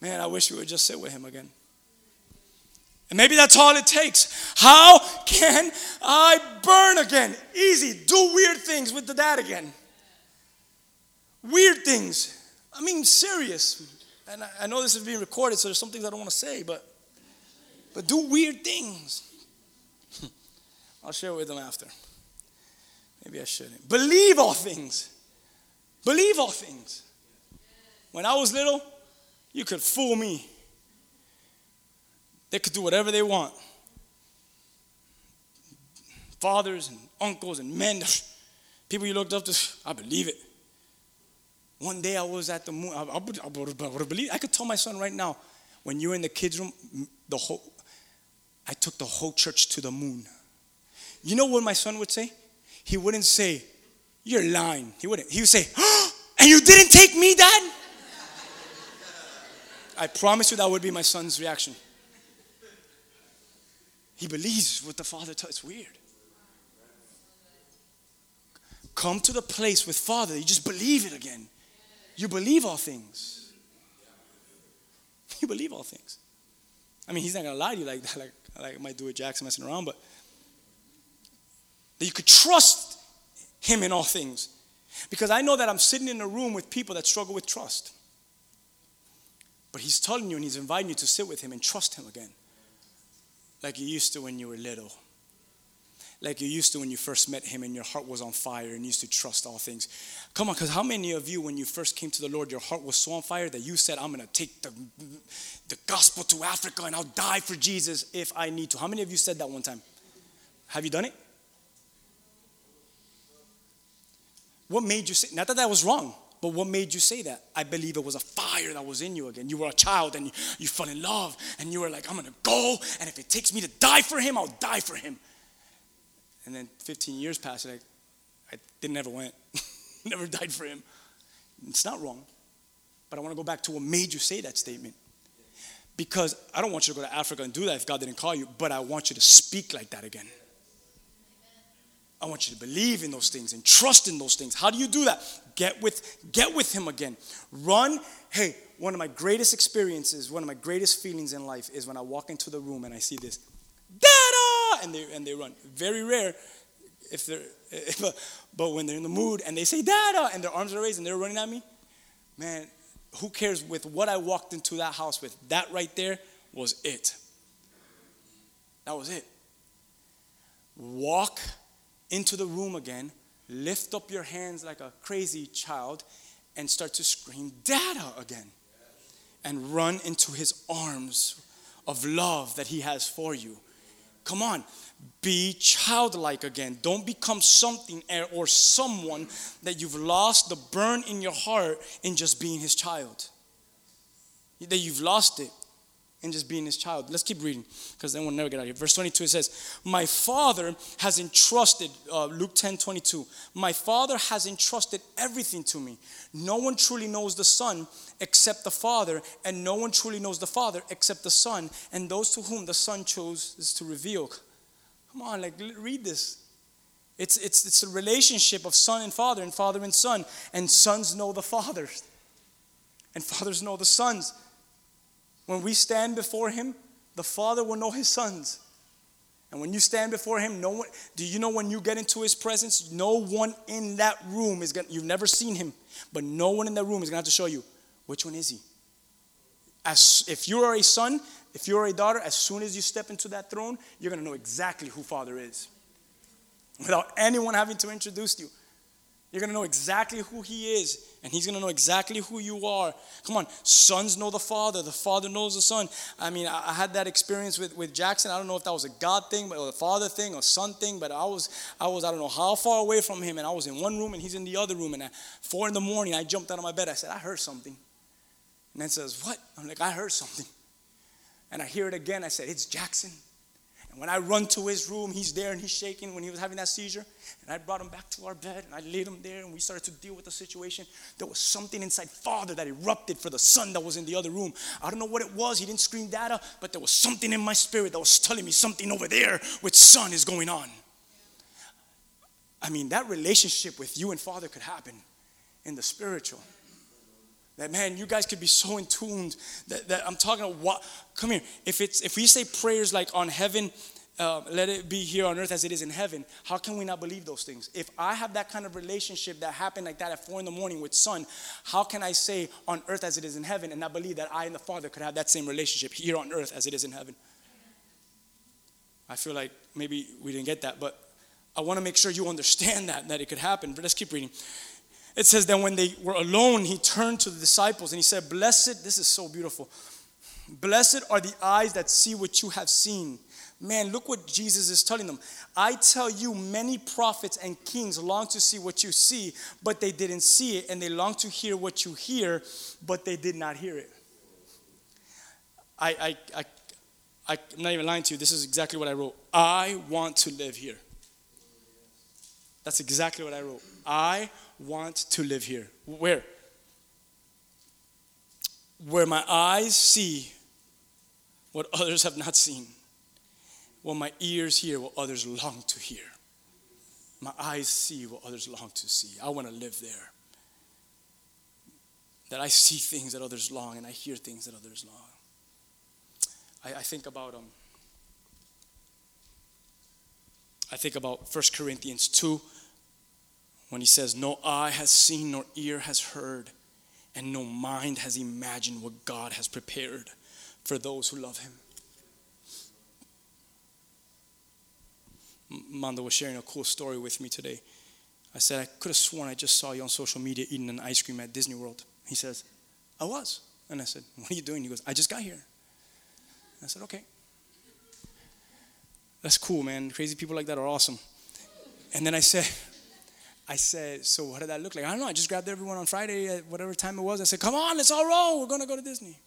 Man, I wish we would just sit with him again. And maybe that's all it takes. How can I burn again? Easy. Do weird things with the dad again. Weird things. I mean, serious. And I, I know this is being recorded, so there's some things I don't want to say, but but do weird things. I'll share with them after. Maybe I shouldn't. Believe all things. Believe all things. When I was little, you could fool me. They could do whatever they want. Fathers and uncles and men, people you looked up to, I believe it. One day I was at the moon. I, I, I, I believe. I could tell my son right now, when you're in the kids' room, the whole, I took the whole church to the moon. You know what my son would say? He wouldn't say, you're lying. He wouldn't. He would say, And you didn't take me, Dad? I promise you that would be my son's reaction. He believes what the Father tells. It's weird. Come to the place with Father, you just believe it again. You believe all things. You believe all things. I mean, he's not gonna lie to you like that, like, like I might do with Jackson messing around, but that you could trust him in all things. Because I know that I'm sitting in a room with people that struggle with trust. But He's telling you and He's inviting you to sit with Him and trust Him again. Like you used to when you were little. Like you used to when you first met Him and your heart was on fire and you used to trust all things. Come on, because how many of you, when you first came to the Lord, your heart was so on fire that you said, I'm going to take the, the gospel to Africa and I'll die for Jesus if I need to? How many of you said that one time? Have you done it? What made you say, not that that was wrong, but what made you say that? I believe it was a fire that was in you again. You were a child and you, you fell in love and you were like, I'm gonna go, and if it takes me to die for him, I'll die for him. And then 15 years passed, and I, I didn't ever went, never died for him. It's not wrong. But I wanna go back to what made you say that statement. Because I don't want you to go to Africa and do that if God didn't call you, but I want you to speak like that again. I want you to believe in those things and trust in those things. How do you do that? Get with get with him again. Run. Hey, one of my greatest experiences, one of my greatest feelings in life is when I walk into the room and I see this, Dada, and they and they run. Very rare if they're but, but when they're in the mood and they say Dada and their arms are raised and they're running at me, man, who cares with what I walked into that house with? That right there was it. That was it. Walk into the room again, lift up your hands like a crazy child, and start to scream, Dada again. And run into his arms of love that he has for you. Come on, be childlike again. Don't become something or someone that you've lost the burn in your heart in just being his child. That you've lost it and just being his child. Let's keep reading because then we'll never get out of here. Verse 22 it says, My father has entrusted, uh, Luke 10 22, my father has entrusted everything to me. No one truly knows the son except the father, and no one truly knows the father except the son, and those to whom the son chooses to reveal. Come on, like read this. It's, it's, it's a relationship of son and father, and father and son, and sons know the fathers, and fathers know the sons. When we stand before Him, the Father will know His sons. And when you stand before Him, no one, do you know when you get into His presence, no one in that room is going to, you've never seen Him, but no one in that room is going to have to show you which one is He. As, if you are a son, if you're a daughter, as soon as you step into that throne, you're going to know exactly who Father is without anyone having to introduce you. You're going to know exactly who He is, and He's going to know exactly who you are. Come on, sons know the Father, the Father knows the Son. I mean, I, had that experience with, with Jackson. I don't know if that was a God thing, or a Father thing, or Son thing, but I was, I was, I don't know how far away from Him, and I was in one room, and He's in the other room. And at four in the morning, I jumped out of my bed. I said, I heard something. And then says, What? I'm like, I heard something. And I hear it again. I said, It's Jackson. And when I run to his room, he's there and he's shaking when he was having that seizure. And I brought him back to our bed and I laid him there and we started to deal with the situation. There was something inside Father that erupted for the son that was in the other room. I don't know what it was. He didn't scream dada, but there was something in my spirit that was telling me something over there with son is going on. I mean, that relationship with you and Father could happen in the spiritual. That man, you guys could be so in tuned that, that I'm talking about what come here. If it's if we say prayers like on heaven, uh, let it be here on earth as it is in heaven, how can we not believe those things? If I have that kind of relationship that happened like that at four in the morning with son, how can I say on earth as it is in heaven and not believe that I and the Father could have that same relationship here on earth as it is in heaven? I feel like maybe we didn't get that, but I want to make sure you understand that, that it could happen. But let's keep reading. It says that when they were alone, he turned to the disciples and he said, Blessed, this is so beautiful. Blessed are the eyes that see what you have seen. Man, look what Jesus is telling them. I tell you, many prophets and kings long to see what you see, but they didn't see it, and they long to hear what you hear, but they did not hear it. I, I, I, I, I'm not even lying to you. This is exactly what I wrote. I want to live here. That's exactly what I wrote. I want to live here. Where? Where my eyes see what others have not seen, what my ears hear what others long to hear. My eyes see what others long to see. I want to live there. That I see things that others long and I hear things that others long. I, I think about um, I think about 1 Corinthians 2 when he says, No eye has seen, nor ear has heard, and no mind has imagined what God has prepared for those who love him. Manda was sharing a cool story with me today. I said, I could have sworn I just saw you on social media eating an ice cream at Disney World. He says, I was. And I said, What are you doing? He goes, I just got here. I said, Okay. That's cool, man. Crazy people like that are awesome. And then I said, I said, so what did that look like? I don't know. I just grabbed everyone on Friday at whatever time it was. I said, come on, let's all roll. We're going to go to Disney.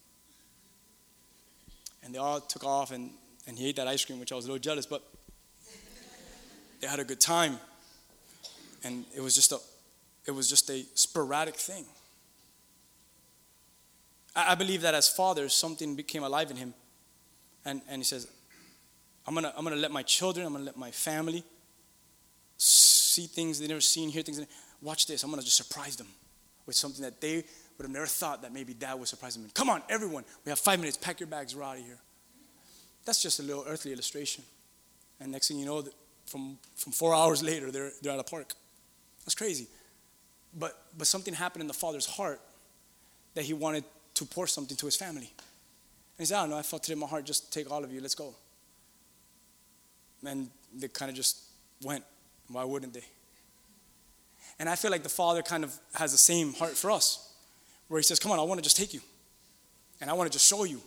And they all took off, and, and he ate that ice cream, which I was a little jealous, but they had a good time. And it was just a, it was just a sporadic thing. I, I believe that as fathers, something became alive in him. And, and he says, I'm gonna, I'm gonna let my children, I'm gonna let my family see things they never seen, hear things. Watch this, I'm gonna just surprise them with something that they would have never thought that maybe dad would surprise them. Come on, everyone, we have five minutes, pack your bags, we're out of here. That's just a little earthly illustration. And next thing you know, from, from four hours later, they're, they're at a park. That's crazy. But, but something happened in the father's heart that he wanted to pour something to his family. And he said, I don't know, I felt it in my heart, just take all of you, let's go. And they kind of just went. Why wouldn't they? And I feel like the Father kind of has the same heart for us, where He says, Come on, I want to just take you. And I want to just show you.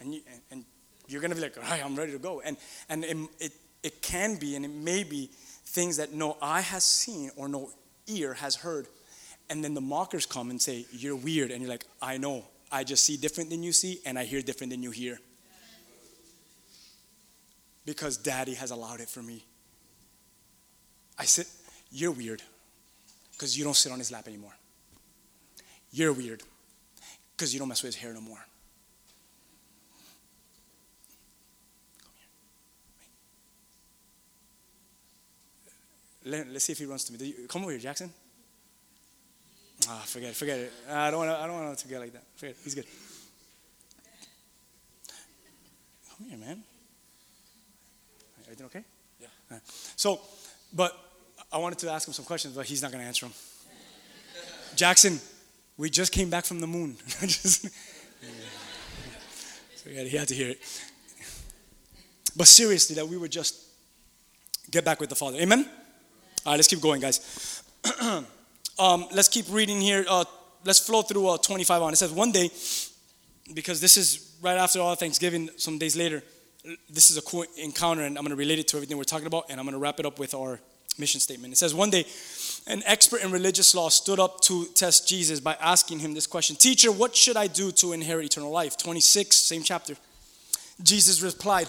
And, you, and, and you're going to be like, All right, I'm ready to go. And, and it, it, it can be, and it may be, things that no eye has seen or no ear has heard. And then the mockers come and say, You're weird. And you're like, I know. I just see different than you see, and I hear different than you hear. Because daddy has allowed it for me. I said, You're weird because you don't sit on his lap anymore. You're weird because you don't mess with his hair no more. Let, us see if he runs to me. You, come over here, Jackson. Ah, forget it, forget it. I don't want to. I don't want to get like that. Forget it. He's good. Come here, man. Everything okay? Yeah. Right. So, but I wanted to ask him some questions, but he's not going to answer them. Jackson, we just came back from the moon. so yeah, he had to hear it. But seriously, that we would just get back with the Father. Amen? All right, let's keep going, guys. um, let's keep reading here. Uh, let's flow through uh, 25 on. It says, One day, because this is right after all Thanksgiving, some days later, this is a cool encounter, and I'm going to relate it to everything we're talking about, and I'm going to wrap it up with our mission statement. It says, One day, an expert in religious law stood up to test Jesus by asking him this question Teacher, what should I do to inherit eternal life? 26, same chapter. Jesus replied,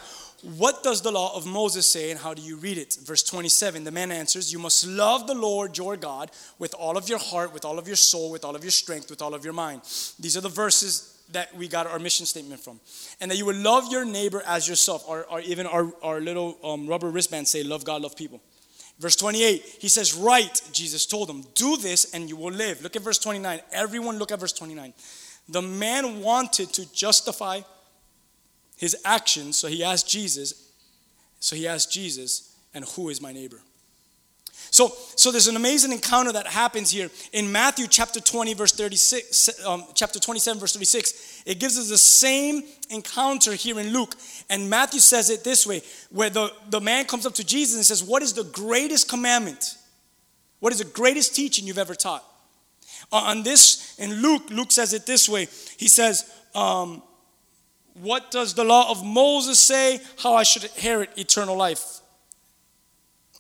What does the law of Moses say and how do you read it? Verse 27, the man answers, You must love the Lord your God with all of your heart, with all of your soul, with all of your strength, with all of your mind. These are the verses that we got our mission statement from. And that you would love your neighbor as yourself, or, or even our, our little um, rubber wristbands say, Love God, love people. Verse 28, he says, Right, Jesus told him, do this and you will live. Look at verse 29. Everyone, look at verse 29. The man wanted to justify his actions, so he asked Jesus, so he asked Jesus, and who is my neighbor? So, so there's an amazing encounter that happens here in Matthew chapter 20, verse 36, um, chapter 27, verse 36. It gives us the same encounter here in Luke. And Matthew says it this way, where the, the man comes up to Jesus and says, What is the greatest commandment? What is the greatest teaching you've ever taught? Uh, on this, in Luke, Luke says it this way. He says, um, What does the law of Moses say? How I should inherit eternal life.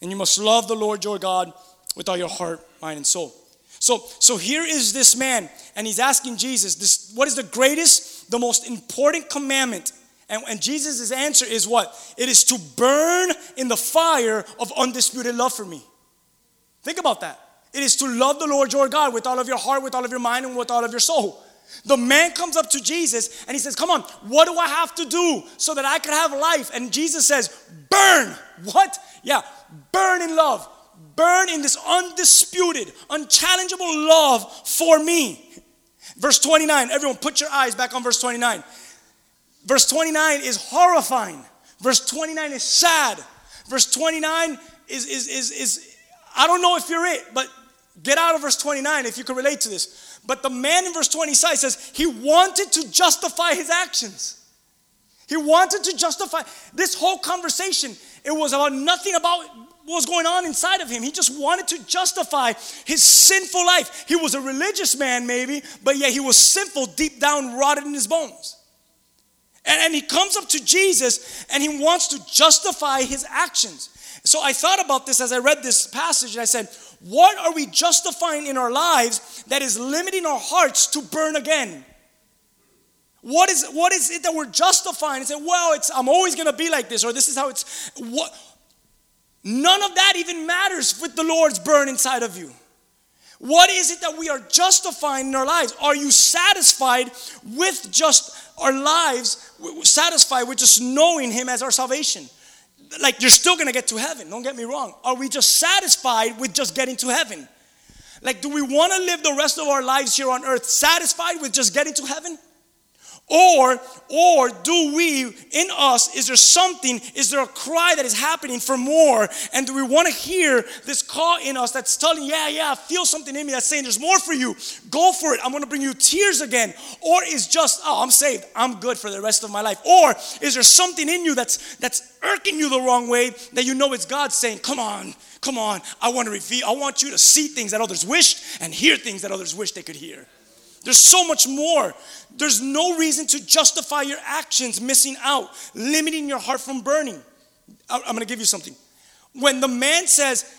And you must love the Lord your God with all your heart, mind, and soul. So, so here is this man, and he's asking Jesus, this, what is the greatest, the most important commandment? And, and Jesus' answer is what? It is to burn in the fire of undisputed love for me. Think about that. It is to love the Lord your God with all of your heart, with all of your mind, and with all of your soul. The man comes up to Jesus and he says, Come on, what do I have to do so that I can have life? And Jesus says, Burn. What? Yeah, burn in love. Burn in this undisputed, unchallengeable love for me. Verse 29, everyone put your eyes back on verse 29. Verse 29 is horrifying. Verse 29 is sad. Verse 29 is, is, is, is I don't know if you're it, but get out of verse 29 if you can relate to this. But the man in verse 26 says he wanted to justify his actions. He wanted to justify this whole conversation. It was about nothing about what was going on inside of him. He just wanted to justify his sinful life. He was a religious man, maybe, but yet he was sinful deep down, rotted in his bones. And, and he comes up to Jesus and he wants to justify his actions. So I thought about this as I read this passage and I said, what are we justifying in our lives that is limiting our hearts to burn again? What is, what is it that we're justifying and say, well, it's, I'm always going to be like this, or this is how it's. What? None of that even matters with the Lord's burn inside of you. What is it that we are justifying in our lives? Are you satisfied with just our lives, satisfied with just knowing Him as our salvation? Like you're still gonna get to heaven, don't get me wrong. Are we just satisfied with just getting to heaven? Like, do we wanna live the rest of our lives here on earth satisfied with just getting to heaven? Or, or do we, in us, is there something, is there a cry that is happening for more? And do we want to hear this call in us that's telling, yeah, yeah, I feel something in me that's saying there's more for you. Go for it. I'm to bring you tears again. Or is just, oh, I'm saved. I'm good for the rest of my life. Or is there something in you that's, that's irking you the wrong way that you know it's God saying, come on, come on. I want to reveal, I want you to see things that others wished and hear things that others wish they could hear. There's so much more. There's no reason to justify your actions missing out, limiting your heart from burning. I'm going to give you something. When the man says,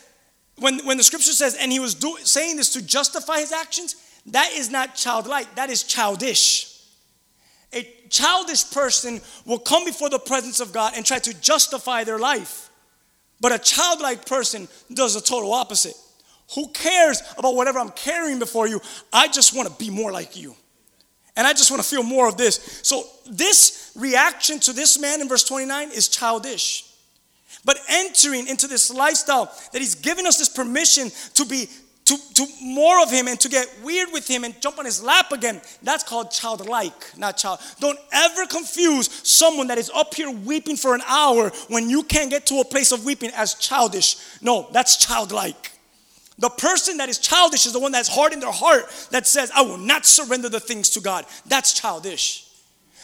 when, when the scripture says, and he was do, saying this to justify his actions, that is not childlike, that is childish. A childish person will come before the presence of God and try to justify their life. But a childlike person does the total opposite. Who cares about whatever I'm carrying before you? I just want to be more like you. And I just want to feel more of this. So, this reaction to this man in verse 29 is childish. But entering into this lifestyle that he's given us this permission to be to, to more of him and to get weird with him and jump on his lap again, that's called childlike, not child. Don't ever confuse someone that is up here weeping for an hour when you can't get to a place of weeping as childish. No, that's childlike. The person that is childish is the one that's hard in their heart that says, I will not surrender the things to God. That's childish.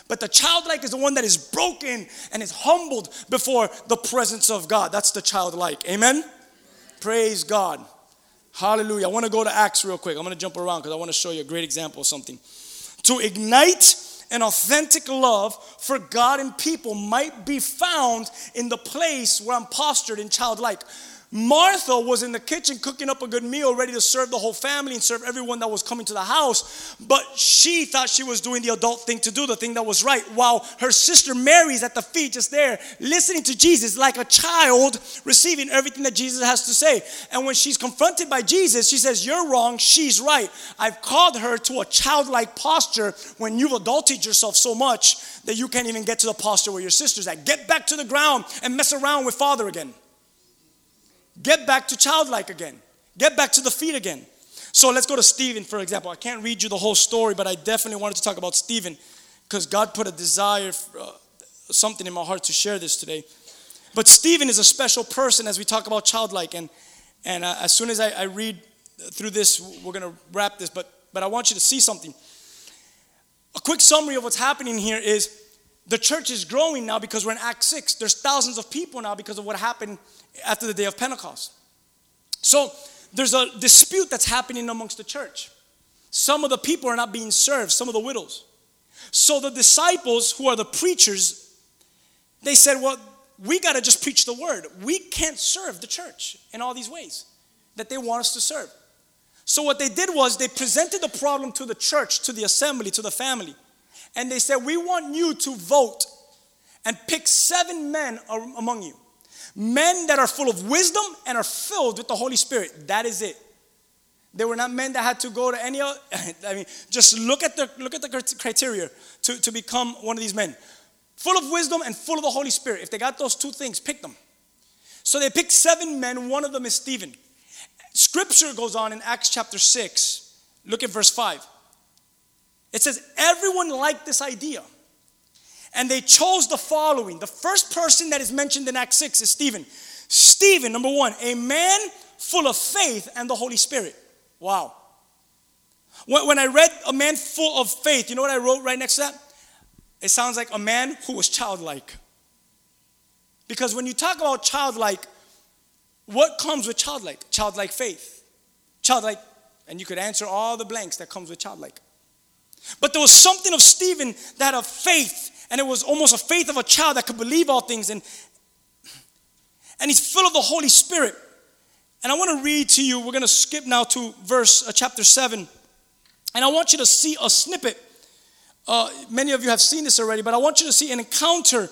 But the childlike is the one that is broken and is humbled before the presence of God. That's the childlike. Amen? Praise God. Hallelujah. I want to go to Acts real quick. I'm going to jump around because I want to show you a great example of something. To ignite an authentic love for God and people might be found in the place where I'm postured in childlike. Martha was in the kitchen cooking up a good meal, ready to serve the whole family and serve everyone that was coming to the house. But she thought she was doing the adult thing to do, the thing that was right, while her sister Mary's at the feet, just there, listening to Jesus like a child, receiving everything that Jesus has to say. And when she's confronted by Jesus, she says, You're wrong, she's right. I've called her to a childlike posture when you've adulted yourself so much that you can't even get to the posture where your sister's at. Get back to the ground and mess around with Father again. Get back to childlike again. Get back to the feet again. So let's go to Stephen, for example. I can't read you the whole story, but I definitely wanted to talk about Stephen because God put a desire, uh, something in my heart to share this today. But Stephen is a special person as we talk about childlike. And, and uh, as soon as I, I read through this, we're going to wrap this. But, but I want you to see something. A quick summary of what's happening here is the church is growing now because we're in Act 6. There's thousands of people now because of what happened after the day of Pentecost. So there's a dispute that's happening amongst the church. Some of the people are not being served, some of the widows. So the disciples, who are the preachers, they said, Well, we got to just preach the word. We can't serve the church in all these ways that they want us to serve. So what they did was they presented the problem to the church, to the assembly, to the family. And they said, We want you to vote and pick seven men among you. Men that are full of wisdom and are filled with the Holy Spirit. That is it. They were not men that had to go to any other, I mean, just look at the look at the criteria to, to become one of these men. Full of wisdom and full of the Holy Spirit. If they got those two things, pick them. So they picked seven men, one of them is Stephen. Scripture goes on in Acts chapter 6. Look at verse 5. It says, Everyone liked this idea. And they chose the following. The first person that is mentioned in Acts 6 is Stephen. Stephen, number one, a man full of faith and the Holy Spirit. Wow. When, when I read a man full of faith, you know what I wrote right next to that? It sounds like a man who was childlike. Because when you talk about childlike, what comes with childlike? Childlike faith. Childlike, and you could answer all the blanks that comes with childlike. But there was something of Stephen that of faith, and it was almost a faith of a child that could believe all things, and and he's full of the Holy Spirit. And I want to read to you. We're going to skip now to verse uh, chapter seven, and I want you to see a snippet. Uh, many of you have seen this already, but I want you to see an encounter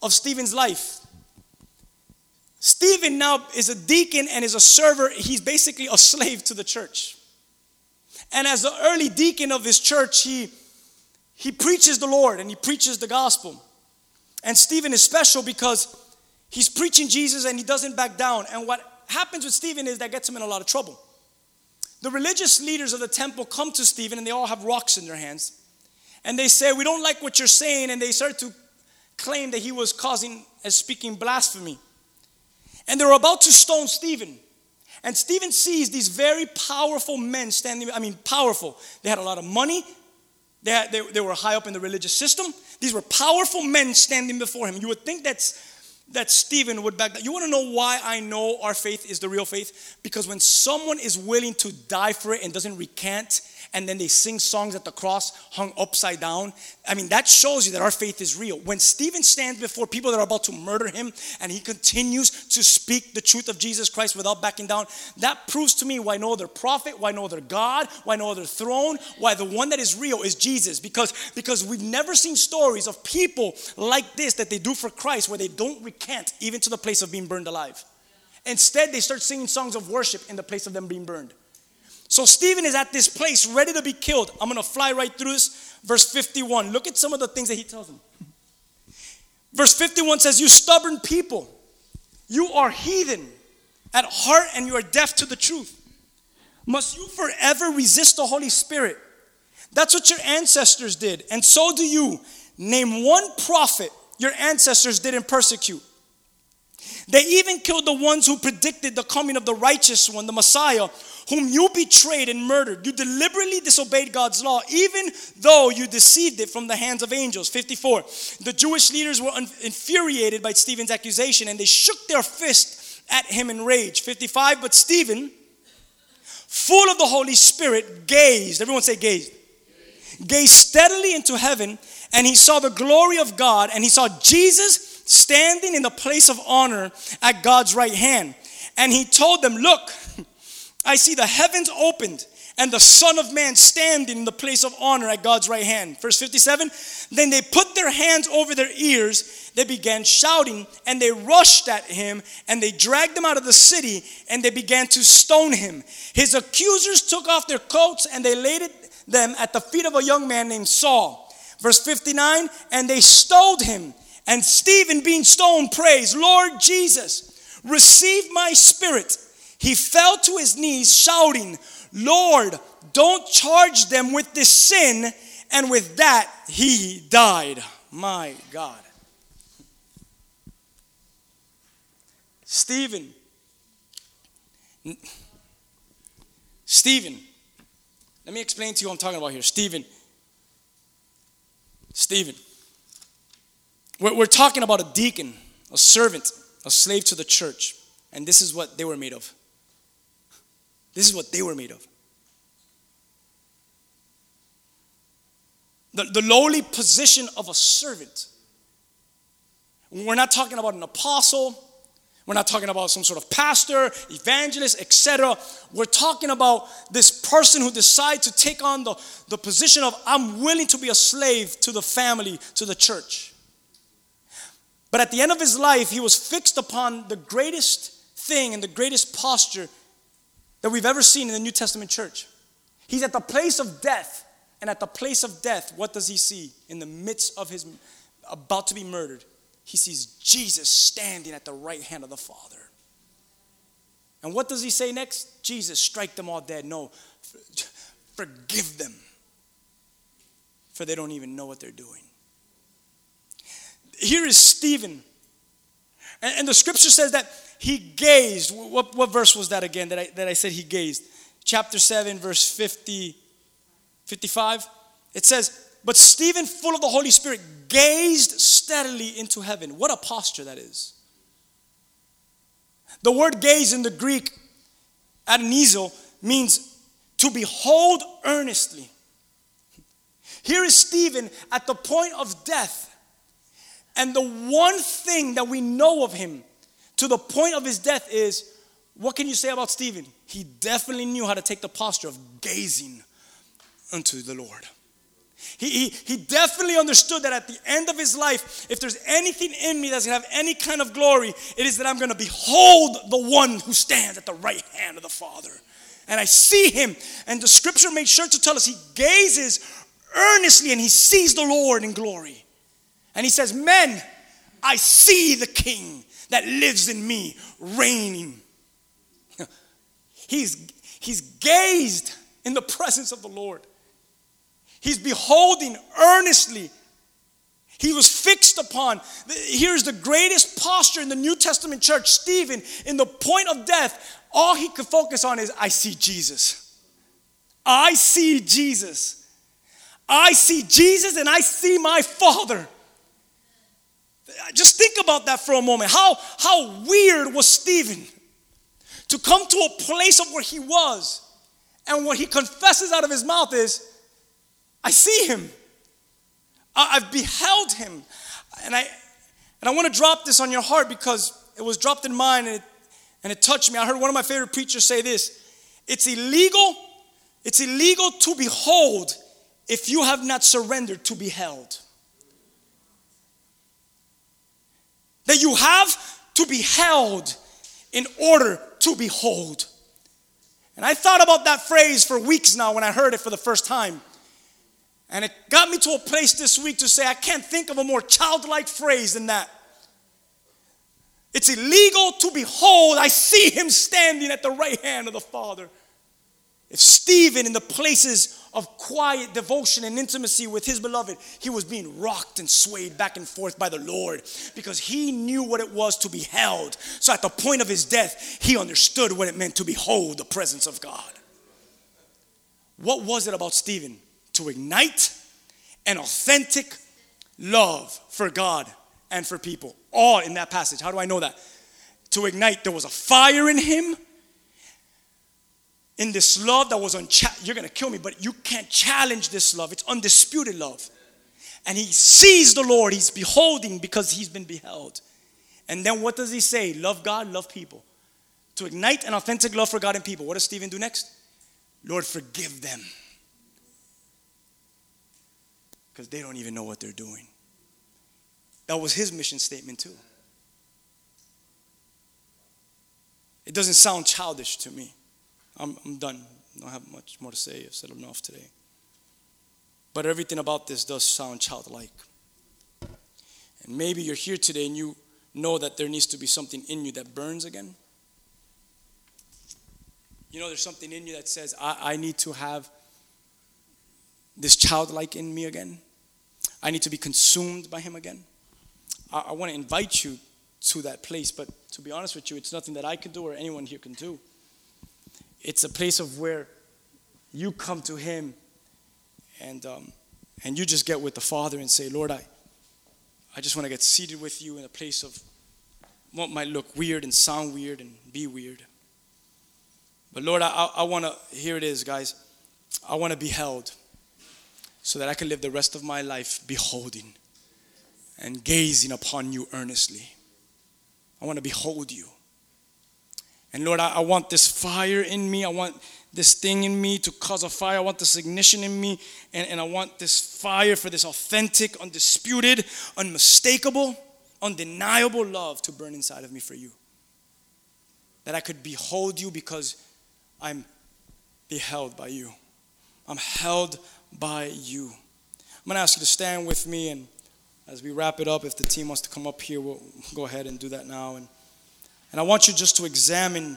of Stephen's life. Stephen now is a deacon and is a server. He's basically a slave to the church. And as the early deacon of this church, he, he preaches the Lord and he preaches the gospel. And Stephen is special because he's preaching Jesus and he doesn't back down. And what happens with Stephen is that gets him in a lot of trouble. The religious leaders of the temple come to Stephen and they all have rocks in their hands. And they say, We don't like what you're saying. And they start to claim that he was causing and speaking blasphemy. And they're about to stone Stephen. And Stephen sees these very powerful men standing, I mean, powerful. They had a lot of money, they, they, they were high up in the religious system. These were powerful men standing before him. You would think that's that Stephen would back that. You want to know why I know our faith is the real faith? Because when someone is willing to die for it and doesn't recant and then they sing songs at the cross hung upside down. I mean, that shows you that our faith is real. When Stephen stands before people that are about to murder him and he continues to speak the truth of Jesus Christ without backing down, that proves to me why no other prophet, why no other God, why no other throne, why the one that is real is Jesus. Because, because we've never seen stories of people like this that they do for Christ where they don't recant even to the place of being burned alive. Instead, they start singing songs of worship in the place of them being burned. So Stephen is at this place ready to be killed. I'm going to fly right through this. Verse 51. Look at some of the things that he tells them. Verse 51 says, You stubborn people, you are heathen at heart and you are deaf to the truth. Must you forever resist the Holy Spirit? That's what your ancestors did, and so do you. Name one prophet your ancestors didn't persecute. They even killed the ones who predicted the coming of the righteous one, the Messiah, whom you betrayed and murdered. You deliberately disobeyed God's law, even though you deceived it from the hands of angels. 54. The Jewish leaders were infuriated by Stephen's accusation and they shook their fist at him in rage. 55. But Stephen, full of the Holy Spirit, gazed. Everyone say, gazed. Gazed steadily into heaven and he saw the glory of God and he saw Jesus standing in the place of honor at God's right hand. And he told them, Look, I see the heavens opened and the Son of Man standing in the place of honor at God's right hand. Verse 57 Then they put their hands over their ears, they began shouting, and they rushed at him, and they dragged him out of the city, and they began to stone him. His accusers took off their coats, and they laid them at the feet of a young man named Saul. Verse 59 And they stoned him, and Stephen, being stoned, prays, Lord Jesus, receive my spirit. He fell to his knees, shouting, Lord, don't charge them with this sin. And with that, he died. My God. Stephen. Stephen. Let me explain to you what I'm talking about here. Stephen. Stephen. We're, we're talking about a deacon, a servant, a slave to the church. And this is what they were made of. This is what they were made of. The, the lowly position of a servant. We're not talking about an apostle. We're not talking about some sort of pastor, evangelist, etc. We're talking about this person who decides to take on the, the position of, I'm willing to be a slave to the family, to the church. But at the end of his life, he was fixed upon the greatest thing and the greatest posture that we've ever seen in the New Testament church. He's at the place of death. And at the place of death, what does he see? In the midst of his about to be murdered, he sees Jesus standing at the right hand of the Father. And what does he say next? Jesus, strike them all dead. No, forgive them, for they don't even know what they're doing. Here is Stephen. And, the scripture says that he gazed. What, what verse was that again that I, that I said he gazed? Chapter 7, verse 50, 55. It says, But Stephen, full of the Holy Spirit, gazed steadily into heaven. What a posture that is. The word gaze in the Greek, atenizo, means to behold earnestly. Here is Stephen at the point of death. And the one thing that we know of him to the point of his death is what can you say about Stephen? He definitely knew how to take the posture of gazing unto the Lord. He, he, he definitely understood that at the end of his life, if there's anything in me that's gonna have any kind of glory, it is that I'm gonna behold the one who stands at the right hand of the Father. and I see him. And the scripture made sure to tell us he gazes earnestly and he sees the Lord in glory. And he says, Men, I see the king that lives in me reigning. he's, he's gazed in the presence of the Lord. He's beholding earnestly. He was fixed upon. Here's the greatest posture in the New Testament church. Stephen, in the point of death, all he could focus on is I see Jesus. I see Jesus. I see Jesus and I see my Father. Just think about that for a moment. How, how weird was Stephen to come to a place of where he was, and what he confesses out of his mouth is, I see him. I, have beheld him. And I, and I want to drop this on your heart because it was dropped in mine and it, and it touched me. I heard one of my favorite preachers say this It's illegal, it's illegal to behold if you have not surrendered to be held. That you have to be held in order to behold. And I thought about that phrase for weeks now when I heard it for the first time. And it got me to a place this week to say, I can't think of a more childlike phrase than that. It's illegal to behold. I see him standing at the right hand of the Father. If Stephen, in the places of quiet devotion and intimacy with his beloved, he was being rocked and swayed back and forth by the Lord because he knew what it was to be held. So at the point of his death, he understood what it meant to behold the presence of God. What was it about Stephen? To ignite an authentic love for God and for people. All in that passage. How do I know that? To ignite, there was a fire in him in this love that was on you're going to kill me but you can't challenge this love. It's undisputed love. And he sees the lord. He's beholding because he's been beheld. And then what does he say? Love god love people. To ignite an authentic love for god and people. What does stephen do next? Lord forgive them. Because they don't even know what they're doing. That was his mission statement too. It doesn't sound childish to me I'm, I'm done. I don't have much more to say. I've said enough today. But everything about this does sound childlike. And maybe you're here today and you know that there needs to be something in you that burns again. You know, there's something in you that says, I, I need to have this childlike in me again. I need to be consumed by Him again. I, I want to invite you to that place, but to be honest with you, it's nothing that I can do or anyone here can do. It's a place of where you come to Him and, um, and you just get with the Father and say, Lord, I, I just want to get seated with you in a place of what might look weird and sound weird and be weird. But Lord, I, I want to, here it is, guys. I want to be held so that I can live the rest of my life beholding and gazing upon you earnestly. I want to behold you. And Lord, I, I, want this fire in me. I want this thing in me to cause a fire. I want this ignition in me. And, and I want this fire for this authentic, undisputed, unmistakable, undeniable love to burn inside of me for you. That I could behold you because I'm beheld by you. I'm held by you. I'm going to ask you to stand with me. And as we wrap it up, if the team wants to come up here, we'll go ahead and do that now. And and I want you just to examine,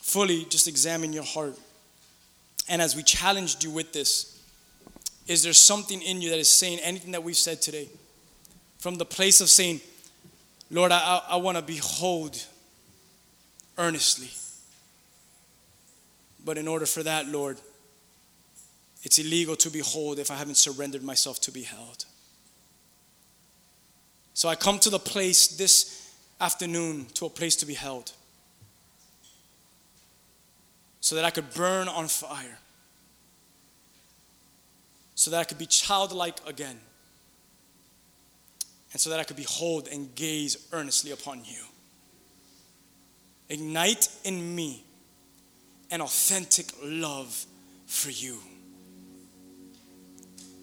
fully just examine your heart. And as we challenged you with this, is there something in you that is saying anything that we've said today? From the place of saying, Lord, I, I, want to behold earnestly. But in order for that, Lord, it's illegal to behold if I haven't surrendered myself to be held. So I come to the place this afternoon to a place to be held so that I could burn on fire, so that I could be childlike again, and so that I could behold and gaze earnestly upon you. Ignite in me an authentic love for you.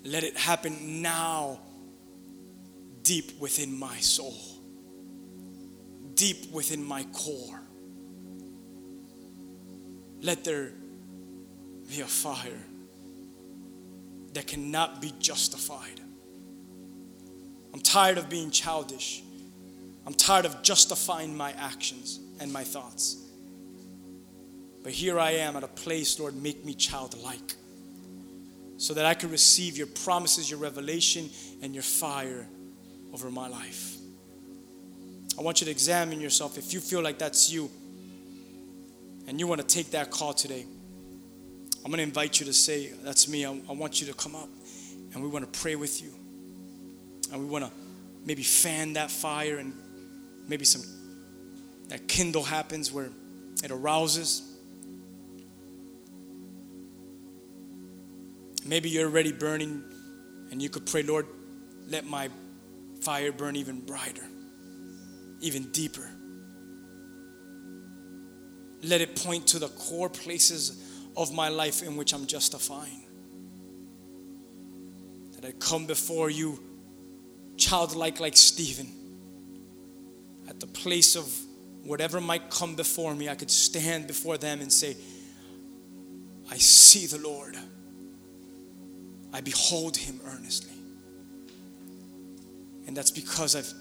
Let it happen now, deep within my soul deep within my core. Let there be a fire that cannot be justified. I'm tired of being childish. I'm tired of justifying my actions and my thoughts. But here I am at a place, Lord, make me childlike so that I can receive your promises, your revelation, and your fire over my life. I want you to examine yourself if you feel like that's you and you want to take that call today. I'm going to invite you to say, That's me. I, I want you to come up and we want to pray with you. And we want to maybe fan that fire and maybe some that kindle happens where it arouses. Maybe you're already burning and you could pray, Lord, let my fire burn even brighter, even deeper. Let it point to the core places of my life in which I'm justifying. That I come before you, childlike like Stephen, at the place of whatever might come before me, I could stand before them and say, I see the Lord. I behold him earnestly. And that's because I've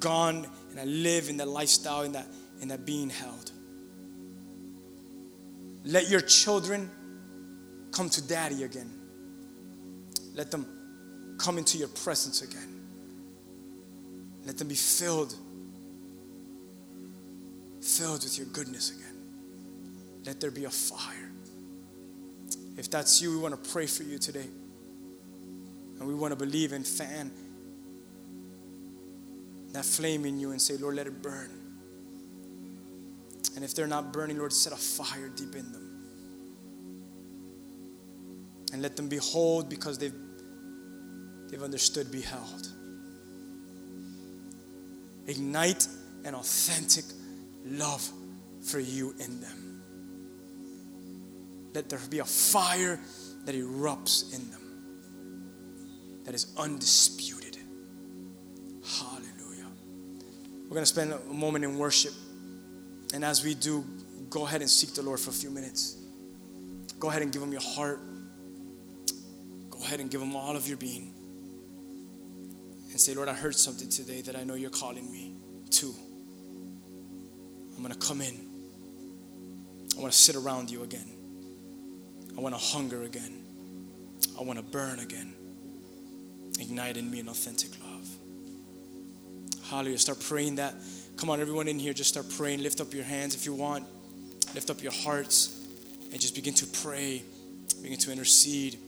gone and I live in that lifestyle, in that, in that being held. Let your children come to daddy again. Let them come into your presence again. Let them be filled, filled with your goodness again. Let there be a fire. If that's you, we want to pray for you today. And we want to believe and fan that flame in you and say, Lord, let it burn. And if they're not burning, Lord, set a fire deep in them. And let them behold because they've, they've understood, beheld. Ignite an authentic love for you in them. Let there be a fire that erupts in them, that is undisputed. Hallelujah. We're going to spend a moment in worship. And as we do, go ahead and seek the Lord for a few minutes. Go ahead and give Him your heart. Go ahead and give Him all of your being. And say, Lord, I heard something today that I know you're calling me to. I'm going to come in. I want to sit around you again. I want to hunger again. I want to burn again. Ignite in me an authentic love. Hallelujah. Start praying that. Come on, everyone in here, just start praying. Lift up your hands if you want. Lift up your hearts and just begin to pray. Begin to intercede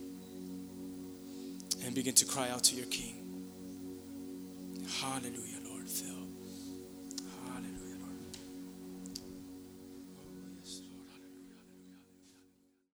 and begin to cry out to your King. Hallelujah.